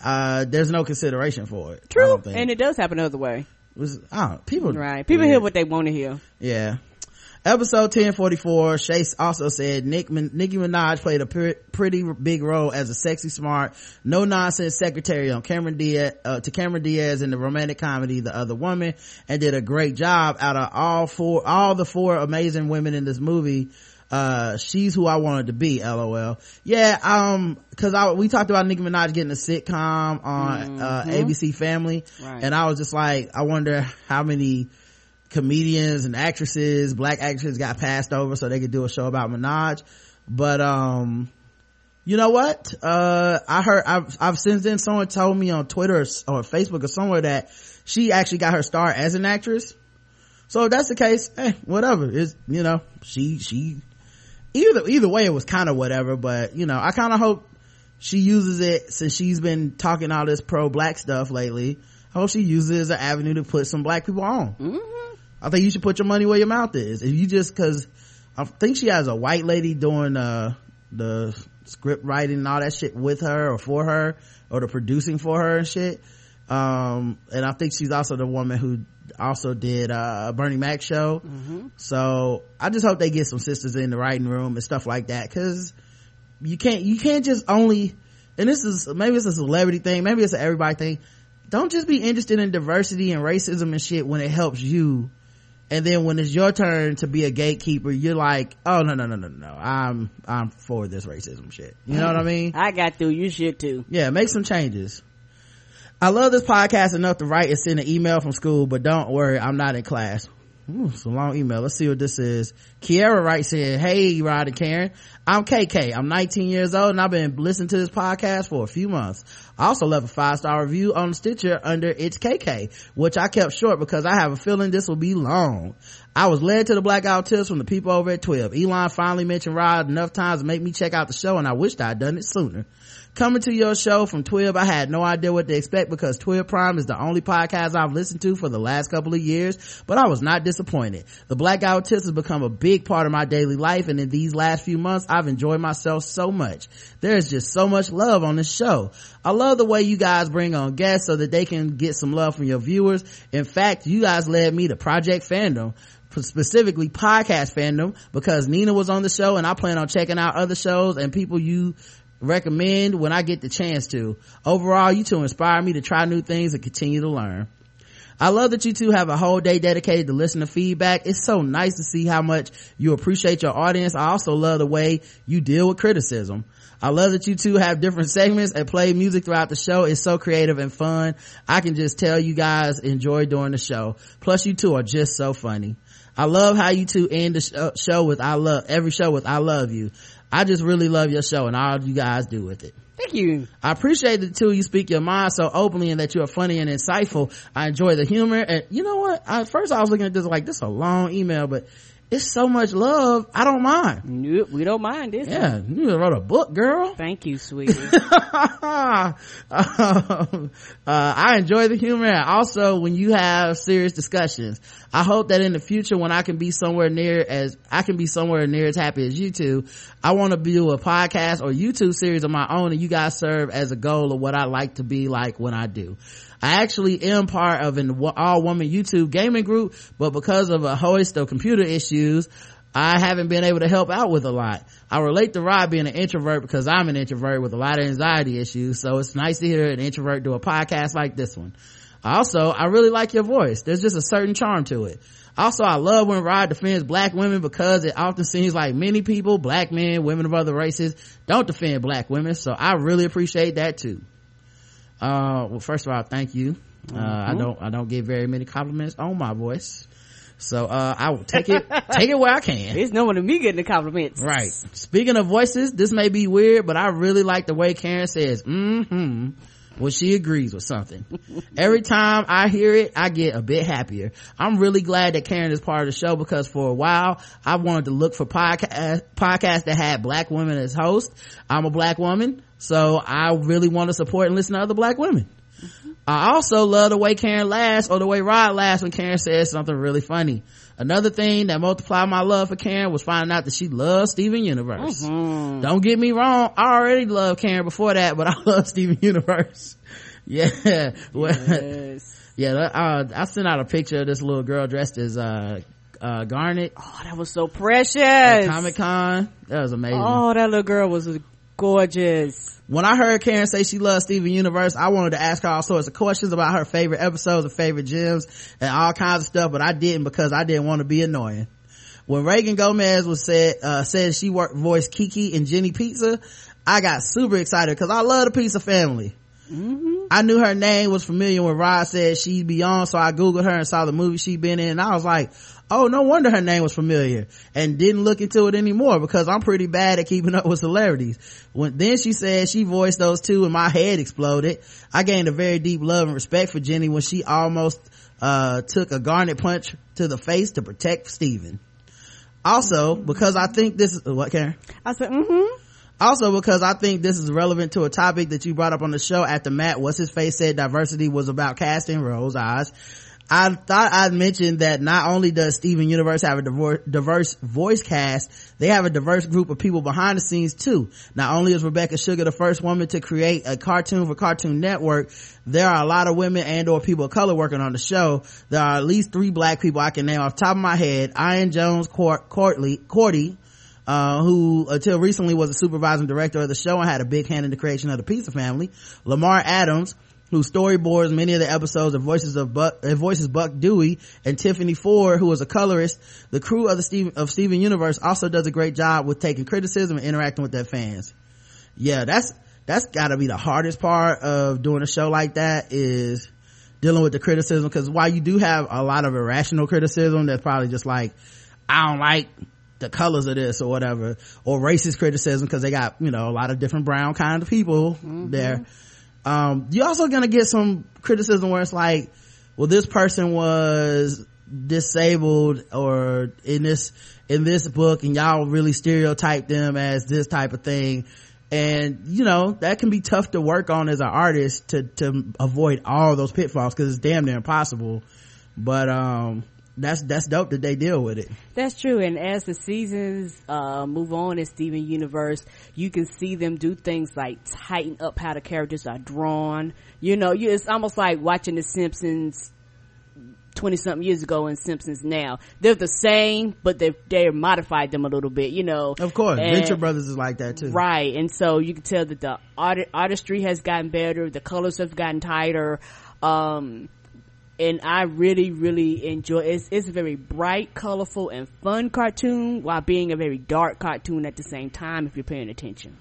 uh, there's no consideration for it. True. And it does happen the other way. Was, I don't, people, Right. People hear what they want to hear. Yeah. Episode 1044, Chase also said Nick, Nicki Minaj played a pre- pretty big role as a sexy, smart, no nonsense secretary on Cameron Diaz, uh, to Cameron Diaz in the romantic comedy The Other Woman and did a great job out of all four, all the four amazing women in this movie. Uh, she's who I wanted to be, lol. Yeah, um, cause I, we talked about Nicki Minaj getting a sitcom on, uh, ABC Family. Right. And I was just like, I wonder how many, comedians and actresses, black actresses got passed over so they could do a show about Minaj. But, um, you know what? Uh, I heard, I've, I've since then someone told me on Twitter or, or Facebook or somewhere that she actually got her start as an actress. So if that's the case, hey, whatever. It's, you know, she, she, either, either way it was kind of whatever, but you know, I kind of hope she uses it since she's been talking all this pro black stuff lately. I hope she uses it as an avenue to put some black people on. I think you should put your money where your mouth is. If you just cause I think she has a white lady doing, uh, the script writing and all that shit with her or for her or the producing for her and shit. Um, and I think she's also the woman who also did, uh, Bernie Mac show. So I just hope they get some sisters in the writing room and stuff like that. Cause you can't, you can't just only, and this is, maybe it's a celebrity thing, maybe it's an everybody thing. Don't just be interested in diversity and racism and shit when it helps you and then when it's your turn to be a gatekeeper you're like oh no no no no no i'm i'm for this racism shit you know what i mean I got through. You should too. yeah make some changes i love this podcast enough to write and send an email from school but don't worry i'm not in class Ooh, it's a long email. Let's see what this is. Kiara writes in, Hey, Rod and Karen. I'm KK. I'm 19 years old and I've been listening to this podcast for a few months. I also left a five star review on Stitcher under It's KK, which I kept short because I have a feeling this will be long. I was led to the Black Guy Who Tips from the people over at 12. Elon finally mentioned Rod enough times to make me check out the show and I wished I'd done it sooner. Coming to your show from TWiB, I had no idea what to expect because TWiB Prime is the only podcast I've listened to for the last couple of years, but I was not disappointed. The black Blackout Tips has become a big part of my daily life and in these last few months, I've enjoyed myself so much. There's just so much love on this show. I love the way you guys bring on guests so that they can get some love from your viewers. In fact, you guys led me to Project Fandom specifically podcast fandom because Nina was on the show and I plan on checking out other shows and people you recommend when I get the chance to. Overall, you two inspire me to try new things and continue to learn. I love that you two have a whole day dedicated to listen to feedback. It's so nice to see how much you appreciate your audience. I also love the way you deal with criticism. I love that you two have different segments and play music throughout the show. It's so creative and fun. I can just tell you guys enjoy doing the show. Plus you two are just so funny. I love how you two end the uh, show with I love, every show with I love you. I just really love your show and all you guys do with it. Thank you. I appreciate the two you speak your mind so openly and that you are funny and insightful. I enjoy the humor and you know what? I, at first I was looking at this like this is a long email, but it's so much love. I don't mind. Nope, we don't mind this. Yeah, you wrote a book, girl. Thank you, sweetie. um, uh, I enjoy the humor also when you have serious discussions. I hope that in the future when I can be somewhere near as, I can be somewhere near as happy as you two, I want to do a podcast or YouTube series of my own and you guys serve as a goal of what I like to be like when I do. I actually am part of an all woman YouTube gaming group, but because of a host of computer issues, I haven't been able to help out with a lot. I relate to Rod being an introvert because I'm an introvert with a lot of anxiety issues. So it's nice to hear an introvert do a podcast like this one. Also, I really like your voice. There's just a certain charm to it. Also, I love when Rod defends black women because it often seems like many people, black men, women of other races, don't defend black women. So I really appreciate that too. Uh, well, first of all, thank you. Uh, I don't, I don't get very many compliments on my voice. So, uh, I will take it, take it where I can. It's no one of me getting the compliments. Right. Speaking of voices, this may be weird, but I really like the way Karen says, mm-hmm, when she agrees with something. Every time I hear it, I get a bit happier. I'm really glad that Karen is part of the show because for a while, I wanted to look for podcast, podcasts that had black women as hosts. I'm a black woman, so I really want to support and listen to other black women. I also love the way Karen laughs or the way Rod laughs when Karen says something really funny. Another thing that multiplied my love for Karen was finding out that she loves Steven Universe. Don't get me wrong, I already loved Karen before that, but I love Steven Universe. Yeah. Yes. yeah, uh, I sent out a picture of this little girl dressed as, uh, uh, Garnet Oh, that was so precious. Comic Con. That was amazing. Oh, that little girl was gorgeous. when I heard Karen say she loves Steven Universe, I wanted to ask her all sorts of questions about her favorite episodes and favorite gems and all kinds of stuff, but I didn't because I didn't want to be annoying. When Regan Gomez was said, uh, said she worked, voiced Kiki and Jenny Pizza, I got super excited because I love the Pizza family. I knew her name was familiar when Rod said she'd be on, so I googled her and saw the movie she'd been in, and I was like, oh, no wonder her name was familiar, and didn't look into it anymore because I'm pretty bad at keeping up with celebrities. When then she said she voiced those two, and my head exploded. I gained a very deep love and respect for Jenny when she almost uh, took a garnet punch to the face to protect Steven. Also, because I think this is what Karen. I said, mm-hmm. Also, because I think this is relevant to a topic that you brought up on the show after Matt, what's his face said diversity was about casting Rose Eyes. I thought I'd mentioned that not only does Steven Universe have a diverse voice cast, they have a diverse group of people behind the scenes too. Not only is Rebecca Sugar the first woman to create a cartoon for Cartoon Network, there are a lot of women and or people of color working on the show. There are at least three black people I can name off top of my head. Ian Jones Court, Courtley, Cordy, uh, who until recently was a supervising director of the show and had a big hand in the creation of the Pizza Family. Lamar Abrams, who storyboards many of the episodes of Voices of Buck, uh, Voices Buck Dewey, and Tiffany Ford, who was a colorist. The crew of the Steven, of Steven Universe also does a great job with taking criticism and interacting with their fans. Yeah, that's, that's gotta be the hardest part of doing a show like that is dealing with the criticism because while you do have a lot of irrational criticism that's probably just like, I don't like the colors of this or whatever, or racist criticism because they got, you know, a lot of different brown kind of people there. Um, you're also gonna get some criticism where it's like, well, this person was disabled or in this, in this book and y'all really stereotype them as this type of thing. And, you know, that can be tough to work on as an artist to, to avoid all those pitfalls because it's damn near impossible. But, um, that's, that's dope that they deal with it. That's true. And as the seasons uh, move on in Steven Universe, you can see them do things like tighten up how the characters are drawn. You know, you, it's almost like watching The Simpsons 20 something years ago and Simpsons now. They're the same, but they've, they've modified them a little bit, you know. Of course, And- Venture Brothers is like that too. Right. And so you can tell that the art, artistry has gotten better, the colors have gotten tighter. Um, and I really, really enjoy it's it's a very bright, colorful, and fun cartoon while being a very dark cartoon at the same time if you're paying attention.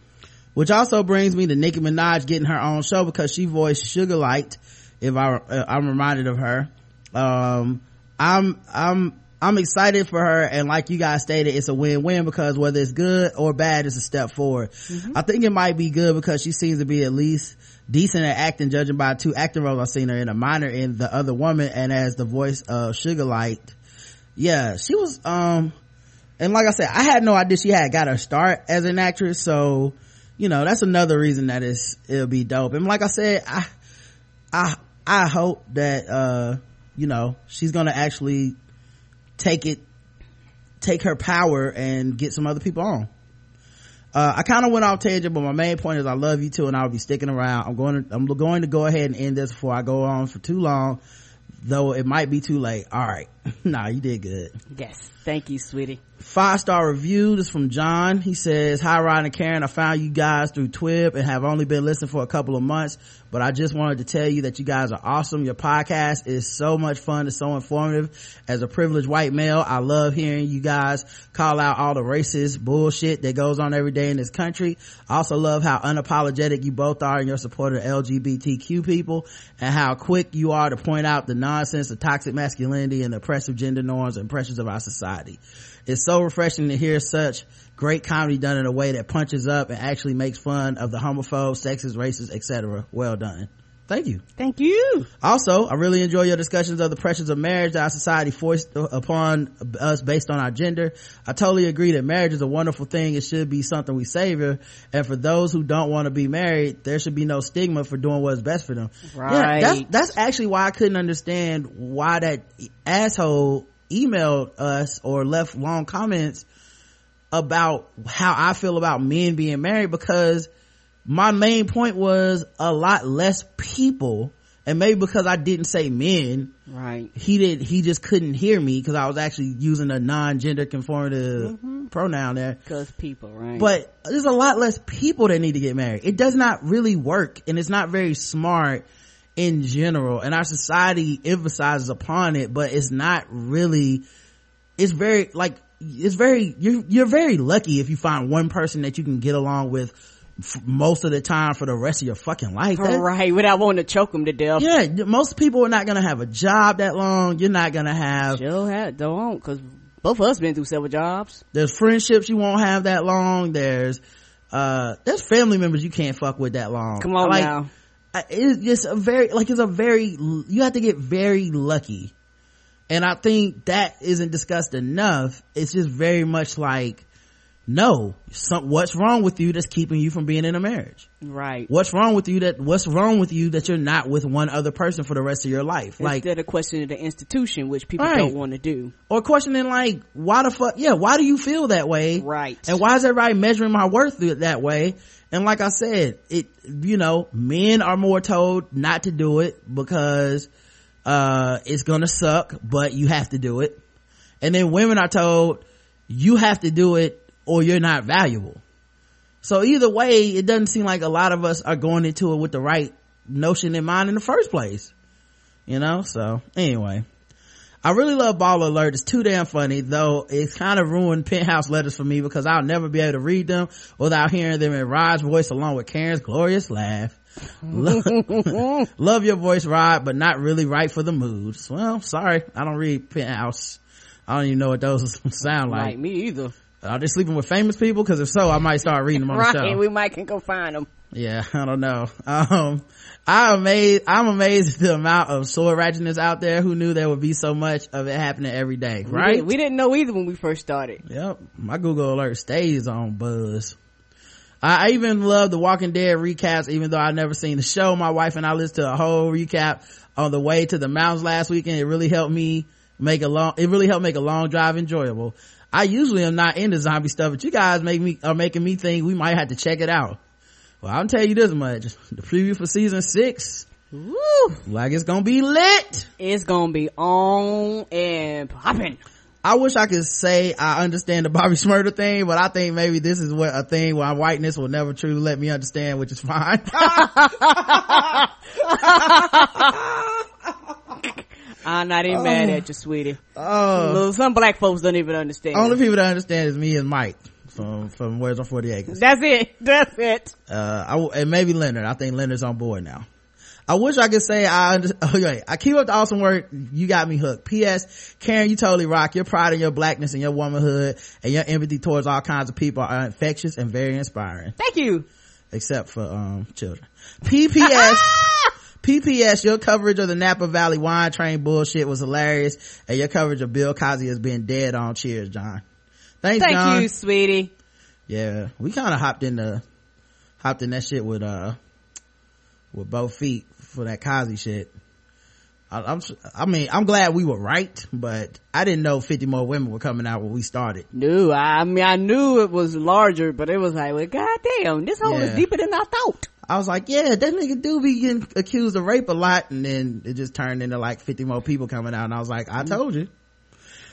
Which also brings me to Nicki Minaj getting her own show because she voiced Sugilite. If I, uh, I'm reminded of her. Um, I'm, I'm, I'm excited for her. And like you guys stated, it's a win-win because whether it's good or bad, it's a step forward. I think it might be good because she seems to be at least decent at acting, judging by two acting roles I've seen her in, a minor in The Other Woman and as the voice of Sugilite. Yeah, she was, um, and like I said, I had no idea she had got her start as an actress. So, you know, that's another reason that it's, it'll be dope. And like I said, I, I, I hope that, uh, you know, she's gonna actually take it, take her power and get some other people on. Uh, I kind of went off tangent, but my main point is I love you too and I'll be sticking around. I'm going to, I'm going to go ahead and end this before I go on for too long. though it might be too late. All right. nah, you did good. Yes. Thank you, sweetie. Five star review. This is from John. He says, Hi Ryan and Karen. I found you guys through TWiB and have only been listening for a couple of months, but I just wanted to tell you that you guys are awesome. Your podcast is so much fun. It's so informative. As a privileged white male, I love hearing you guys call out all the racist bullshit that goes on every day in this country. I also love how unapologetic you both are in your support of LGBTQ people and how quick you are to point out the nonsense of toxic masculinity and oppressive gender norms and pressures of our society. It's so refreshing to hear such great comedy done in a way that punches up and actually makes fun of the homophobes, sexist, racist, etc. Well done. Thank you. Thank you. Also, I really enjoy your discussions of the pressures of marriage that our society forced upon us based on our gender. I totally agree that marriage is a wonderful thing. It should be something we savor. And for those who don't want to be married, there should be no stigma for doing what's best for them. Right. Yeah, that's, that's actually why I couldn't understand why that asshole emailed us or left long comments about how I feel about men being married because my main point was a lot less people and maybe because I didn't say men, Right. he did, he just couldn't hear me because I was actually using a non-gender conformative mm-hmm. pronoun there. Cause people, right? But there's a lot less people that need to get married. It does not really work and it's not very smart in general. And our society emphasizes upon it, but it's not really, it's very, like, it's very, you're, you're very lucky if you find one person that you can get along with f- most of the time for the rest of your fucking life. That- right. Without wanting to choke them to death. yeah, most people are not gonna have a job that long. You're not gonna have Sure had don't cause both of us been through several jobs. there's friendships you won't have that long there's uh there's family members you can't fuck with that long Come on like now. I- it's just a very like it's a very you have to get very lucky and i think that isn't discussed enough it's just very much like no some what's wrong with you that's keeping you from being in a marriage Right. what's wrong with you that what's wrong with you that you're not with one other person for the rest of your life like Instead of questioning the institution, which people Right. don't want to do. or questioning like why the fuck yeah why do you feel that way Right. and why is everybody measuring my worth th- that way and like i said it you know men are more told not to do it because uh it's gonna suck but you have to do it and then women are told you have to do it or you're not valuable so either way it doesn't seem like a lot of us are going into it with the right notion in mind in the first place you know so anyway I really love Ball Alert. It's too damn funny, though it's kind of ruined penthouse letters for me because I'll never be able to read them without hearing them in Rod's voice along with Karen's glorious laugh. Love, your voice, Rod, but not really right for the mood. Well, sorry, I don't read penthouse. I don't even know what those sound like. Like me either. Are they sleeping with famous people? Because if so, I might start reading them on the show. Right. We might can go find them. Yeah, I don't know. Um, I'm amazed, I'm amazed at the amount of sword ratchetness out there. Who knew there would be so much of it happening every day, We right? didn't- We didn't know either when we first started. Yep. My Google alert stays on buzz. I even love the Walking Dead recaps, even though I've never seen the show. My wife and I listened to a whole recap on the way to the mountains last weekend. It really helped me make a long, it really helped make a long drive enjoyable. I usually am not into zombie stuff, but you guys make me, are making me think we might have to check it out. Well, I'll tell you this much. The preview for season six, Woo! like it's gonna be lit. It's gonna be on and popping. I wish I could say I understand the Bobby Shmurda thing, but I think maybe this is what a thing where whiteness will never truly let me understand, which is fine. I'm not even mad at you, sweetie. oh, Some black folks don't even understand. only people that understand is me and Mike from from Where's on Forty Acres. That's it. That's it. Uh, I and maybe Leonard. I think Leonard's on board now. I wish I could say I under, oh, wait, I keep up the awesome work. You got me hooked. P.S. Karen, you totally rock. Your pride in your blackness and your womanhood and your empathy towards all kinds of people are infectious and very inspiring. Thank you. except for um children. PPS PPS, your coverage of the Napa Valley wine train bullshit was hilarious, and your coverage of Bill Cosby has been dead on. Cheers, John. Thanks, Thank John. you, sweetie. Yeah, we kind of hopped in the hopped in that shit with uh with both feet for that Cosby shit. I, I'm, I mean, I'm glad we were right, but I didn't know 50 more women were coming out when we started. No, I mean I knew it was larger, but it was like, well, goddamn, this hole is deeper than I thought. I was like, yeah, that nigga do be getting accused of rape a lot. And then it just turned into like 50 more people coming out. And I was like, I told you.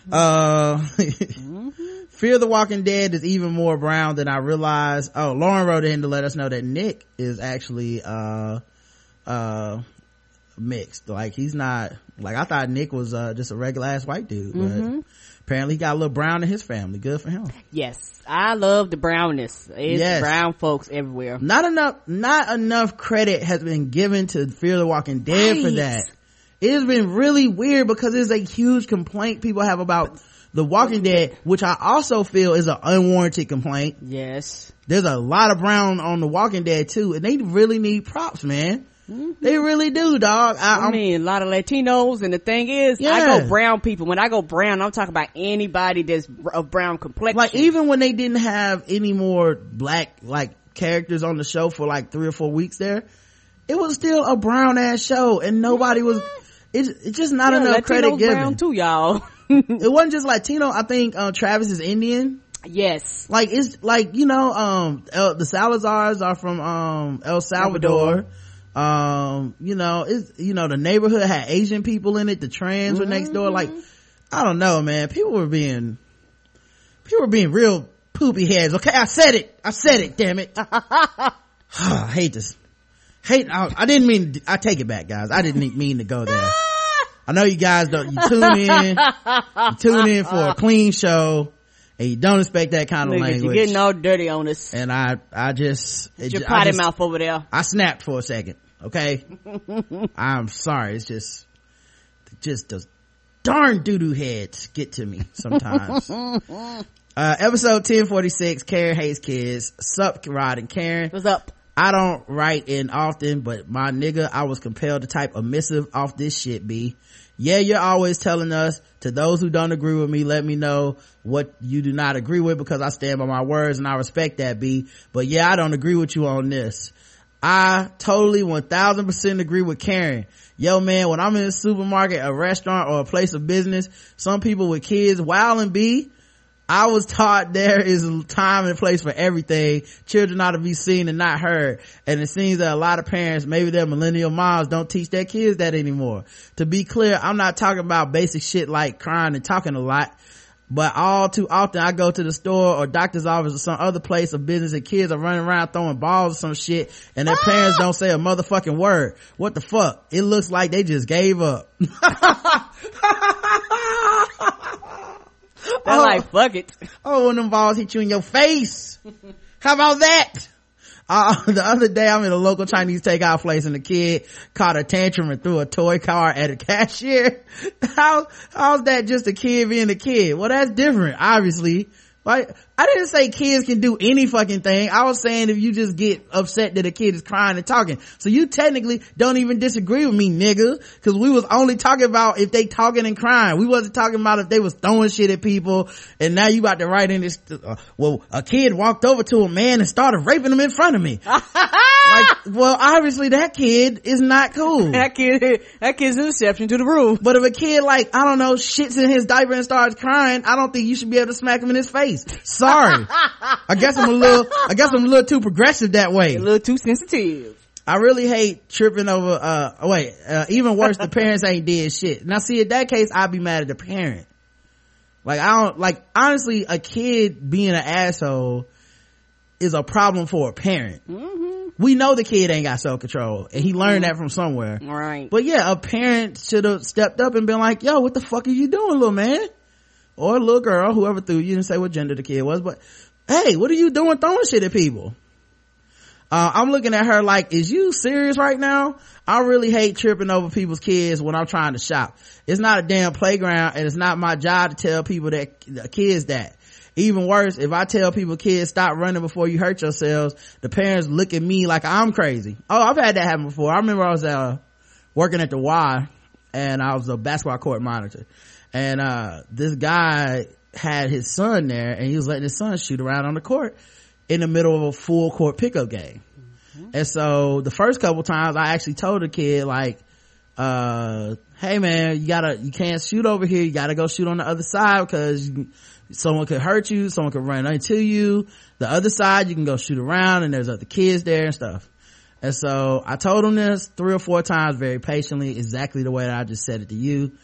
Uh, Fear the Walking Dead is even more brown than I realized. Oh, Lauren wrote in to let us know that Nick is actually, uh, uh, mixed. Like he's not, like I thought Nick was, uh, just a regular ass white dude, but apparently he got a little brown in his family. Good for him. Yes. I love the brownness. It's Yes. brown folks everywhere. Not enough, not enough credit has been given to Fear the Walking Dead for that. It has been really weird because it's a huge complaint people have about The Walking Dead, which I also feel is an unwarranted complaint. Yes. There's a lot of brown on The Walking Dead too, and they really need props, man. They really do, dog. I, Mm-hmm. I mean, a lot of Latinos, and the thing is, I go brown people. When I go brown, I'm talking about anybody that's of brown complexion. like even when they didn't have any more black like characters on the show for like three or four weeks there it was still a brown ass show and nobody was it's, it's just not Yeah, enough Latinos credit given brown too, y'all. it wasn't just latino i think uh, travis is indian yes. like it's like you know um El, the salazars are from um el salvador um you know it's you know the neighborhood had asian people in it the trans were next door. Like i don't know man. People were being people were being real poopy heads. Okay i said it. I said it damn it. I hate this. Hate I, I didn't mean i take it back guys. I didn't mean to go there. I know you guys don't you tune in. You tune in for a clean show and you don't expect that kind of Look at You're getting all dirty on us. and i i just it Your ju- I potty just- mouth over there. I snapped for a second. Okay. I'm sorry. It's just, just those darn doo-doo heads get to me sometimes. uh, episode 1046, Karen hates kids. Sup, Rod and Karen. What's up? I don't write in often, but my nigga, I was compelled to type a missive off this shit, B. Yeah, you're always telling us, to those who don't agree with me, let me know what you do not agree with because I stand by my words and I respect that, B. But yeah, I don't agree with you on this. I totally 1000% agree with Karen. Yo man, when I'm in a supermarket, a restaurant, or a place of business, some people with kids, wild and B, I was taught there is a time and place for everything. Children ought to be seen and not heard. And it seems that a lot of parents, maybe their millennial moms don't teach their kids that anymore. To be clear, I'm not talking about basic shit like crying and talking a lot. But all too often I go to the store or doctor's office or some other place of business and kids are running around throwing balls or some shit and their parents don't say a motherfucking word. What the fuck? It looks like they just gave up. They're like, oh. fuck it. Oh, when them balls hit you in your face. How about that? Uh, the other day I'm in a local Chinese takeout place and the kid caught a tantrum and threw a toy car at a cashier. How, how's that just a kid being a kid? Well, that's different, obviously. Like, I didn't say kids can do any fucking thing. I was saying if you just get upset that a kid is crying and talking. So you technically don't even disagree with me, nigga. Cause we was only talking about if they talking and crying. We wasn't talking about if they was throwing shit at people. And now you about to write in this, uh, well, a kid walked over to a man and started raping him in front of me. like, well, obviously that kid is not cool. That kid, that kid's an exception to the rule. But if a kid like, I don't know, shits in his diaper and starts crying, I don't think you should be able to smack him in his face. Sorry. I guess I'm a little, I guess I'm a little too progressive that way. A little too sensitive. I really hate tripping over, uh, wait, uh, even worse, the parents ain't did shit. Now see, in that case, I'd be mad at the parent. Like, I don't, like, honestly, a kid being an asshole is a problem for a parent. We know the kid ain't got self-control, and he learned that from somewhere. Right. But yeah, a parent should have stepped up and been like, yo, what the fuck are you doing, little man? Or a little girl, whoever threw you didn't say what gender the kid was, but hey, what are you doing throwing shit at people? Uh, I'm looking at her like, is you serious right now? I really hate tripping over people's kids when I'm trying to shop. It's not a damn playground and it's not my job to tell people that the kids that. Even worse, if I tell people kids stop running before you hurt yourselves, the parents look at me like I'm crazy. Oh, I've had that happen before. I remember I was, uh, working at the Y and I was a basketball court monitor. And, uh, this guy had his son there and he was letting his son shoot around on the court in the middle of a full court pickup game. And so the first couple times I actually told the kid like, uh, hey man, you gotta, you can't shoot over here. You gotta go shoot on the other side because you, someone could hurt you. Someone could run into you. The other side, you can go shoot around and there's other kids there and stuff. And so I told him this three or four times very patiently, exactly the way that I just said it to you.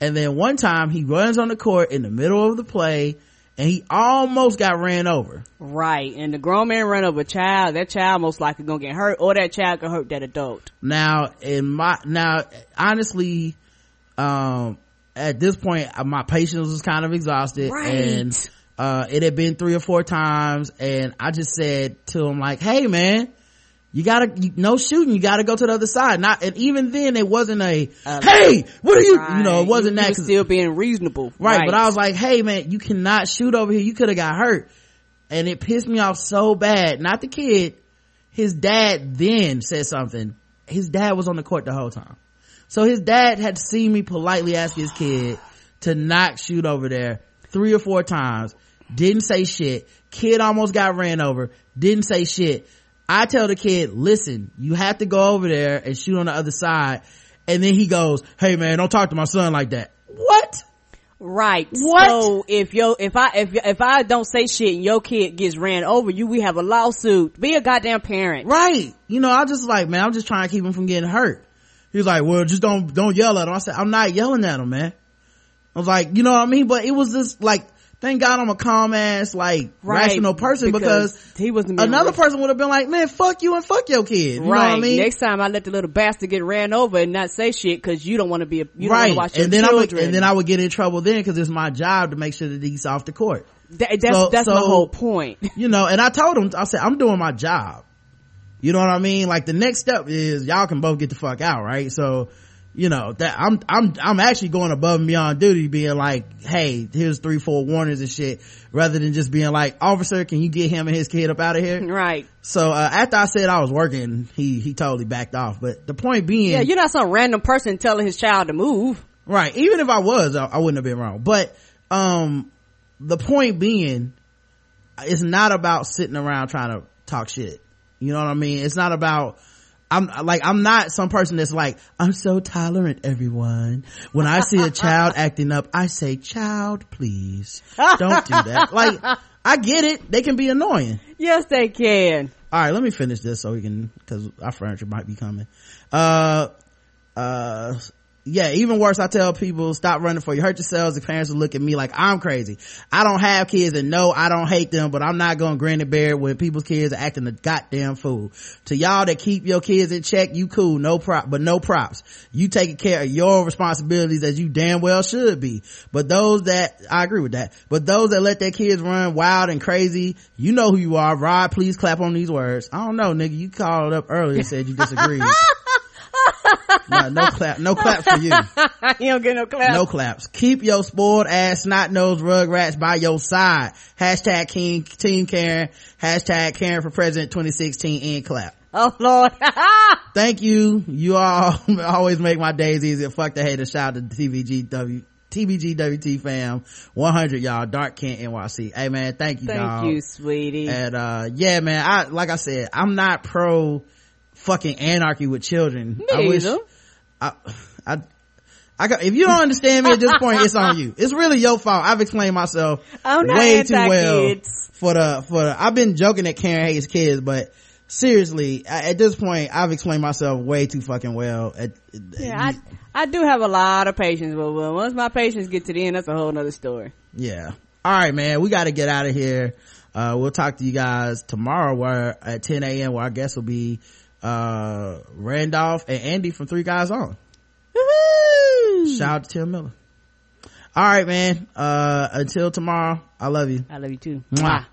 And then one time he runs on the court in the middle of the play and he almost got ran over. Right. And the grown man run over a child, that child most likely gonna get hurt or that child could hurt that adult. Now, in my, now, honestly, um, at this point, uh, my patience was kind of exhausted Right. and, uh, it had been three or four times and I just said to him like, hey man, you gotta, you, no shooting, you gotta go to the other side. Not, and even then it wasn't a, Uh, hey, what are you, you know, it wasn't You- that you still being reasonable. Right, but I was like, hey man, you cannot shoot over here. You could have got hurt. And it pissed me off so bad. Not the kid. His dad then said something. His dad was on the court the whole time. So his dad had seen me politely ask his kid to not shoot over there three or four times. Didn't say shit. Kid almost got ran over. Didn't say shit. I tell the kid, listen, you have to go over there and shoot on the other side. And then he goes, hey man, don't talk to my son like that. What? Right. What? So if yo, if I, if, if I don't say shit and your kid gets ran over, you, we have a lawsuit. Be a goddamn parent. Right. You know, I just like, man, I'm just trying to keep him from getting hurt. He's like, well, just don't, don't yell at him. I said, I'm not yelling at him, man. I was like, you know what I mean? But it was just like, thank God I'm a calm ass, like, Right. rational person because, he wasn't another person would have been like, man, fuck you and fuck your kid. You know right. what I mean? Next time I let the little bastard get ran over and not say shit because you don't want to be a, you don't want right. to watch your And then I would, and then I would get in trouble then because it's my job to make sure that he's off the court. That- that's, so- that's my so- whole point. you know, and I told him, I said, I'm doing my job. You know what I mean? Like the next step is y'all can both get the fuck out, right? So, you know, that I'm, I'm, I'm actually going above and beyond duty being like, hey, here's three, four warnings and shit, rather than just being like, officer, can you get him and his kid up out of here? right. So, uh, after I said I was working, he, he totally backed off. But the point being, Yeah, you're not some random person telling his child to move. Right. Even if I was, I, I wouldn't have been wrong. But, um, the point being, it's not about sitting around trying to talk shit. You know what I mean? It's not about, I'm like, I'm not some person that's like, I'm so tolerant, everyone. When I see a child acting up, I say, child, please don't do that. Like, I get it. They can be annoying. Yes, they can. All right, let me finish this so we can, cause our furniture might be coming. Uh, uh, yeah, even worse, I tell people, stop running for you. Hurt yourselves. The parents will look at me like I'm crazy. I don't have kids and no, I don't hate them, but I'm not gonna grin and bear it when people's kids are acting a goddamn fool. To y'all that keep your kids in check, you cool, no prop, but no props. You taking care of your responsibilities as you damn well should be. But those that, I agree with that, but those that let their kids run wild and crazy, you know who you are. Rod, please clap on these words. I don't know, nigga. You called up earlier and said you disagreed. no, no clap, no clap for you. you don't get no clap. No claps. Keep your spoiled ass snot nosed rugrats by your side. Hashtag King, Team Karen. Hashtag Karen for President 2016 and clap. Oh Lord. Thank you. You all always make my days easier. Fuck the haters. Shout out to TVGW. TBGWT fam, 100 y'all, Dark Kent NYC. Hey man, thank you Thank dog. you, sweetie. And, uh, yeah man, I, like I said, I'm not pro fucking anarchy with children. Me I wish. I, I, I got, if you don't understand me at this point, it's on you. It's really your fault. I've explained myself way too well anti-kids. for the, for the, I've been joking at Karen Hayes kids, but seriously, a- at this point, I've explained myself way too fucking well. At, Yeah, I I do have a lot of patience, but once my patience get to the end, that's a whole nother story. yeah. All right, man. We got to get out of here. Uh, we'll talk to you guys tomorrow where at 10 a.m. where our guest will be, uh, Randolph and Andy from Three Guys On. Shout out to Tim Miller. All right, man. Uh, until tomorrow, I love you. I love you too. Mwah.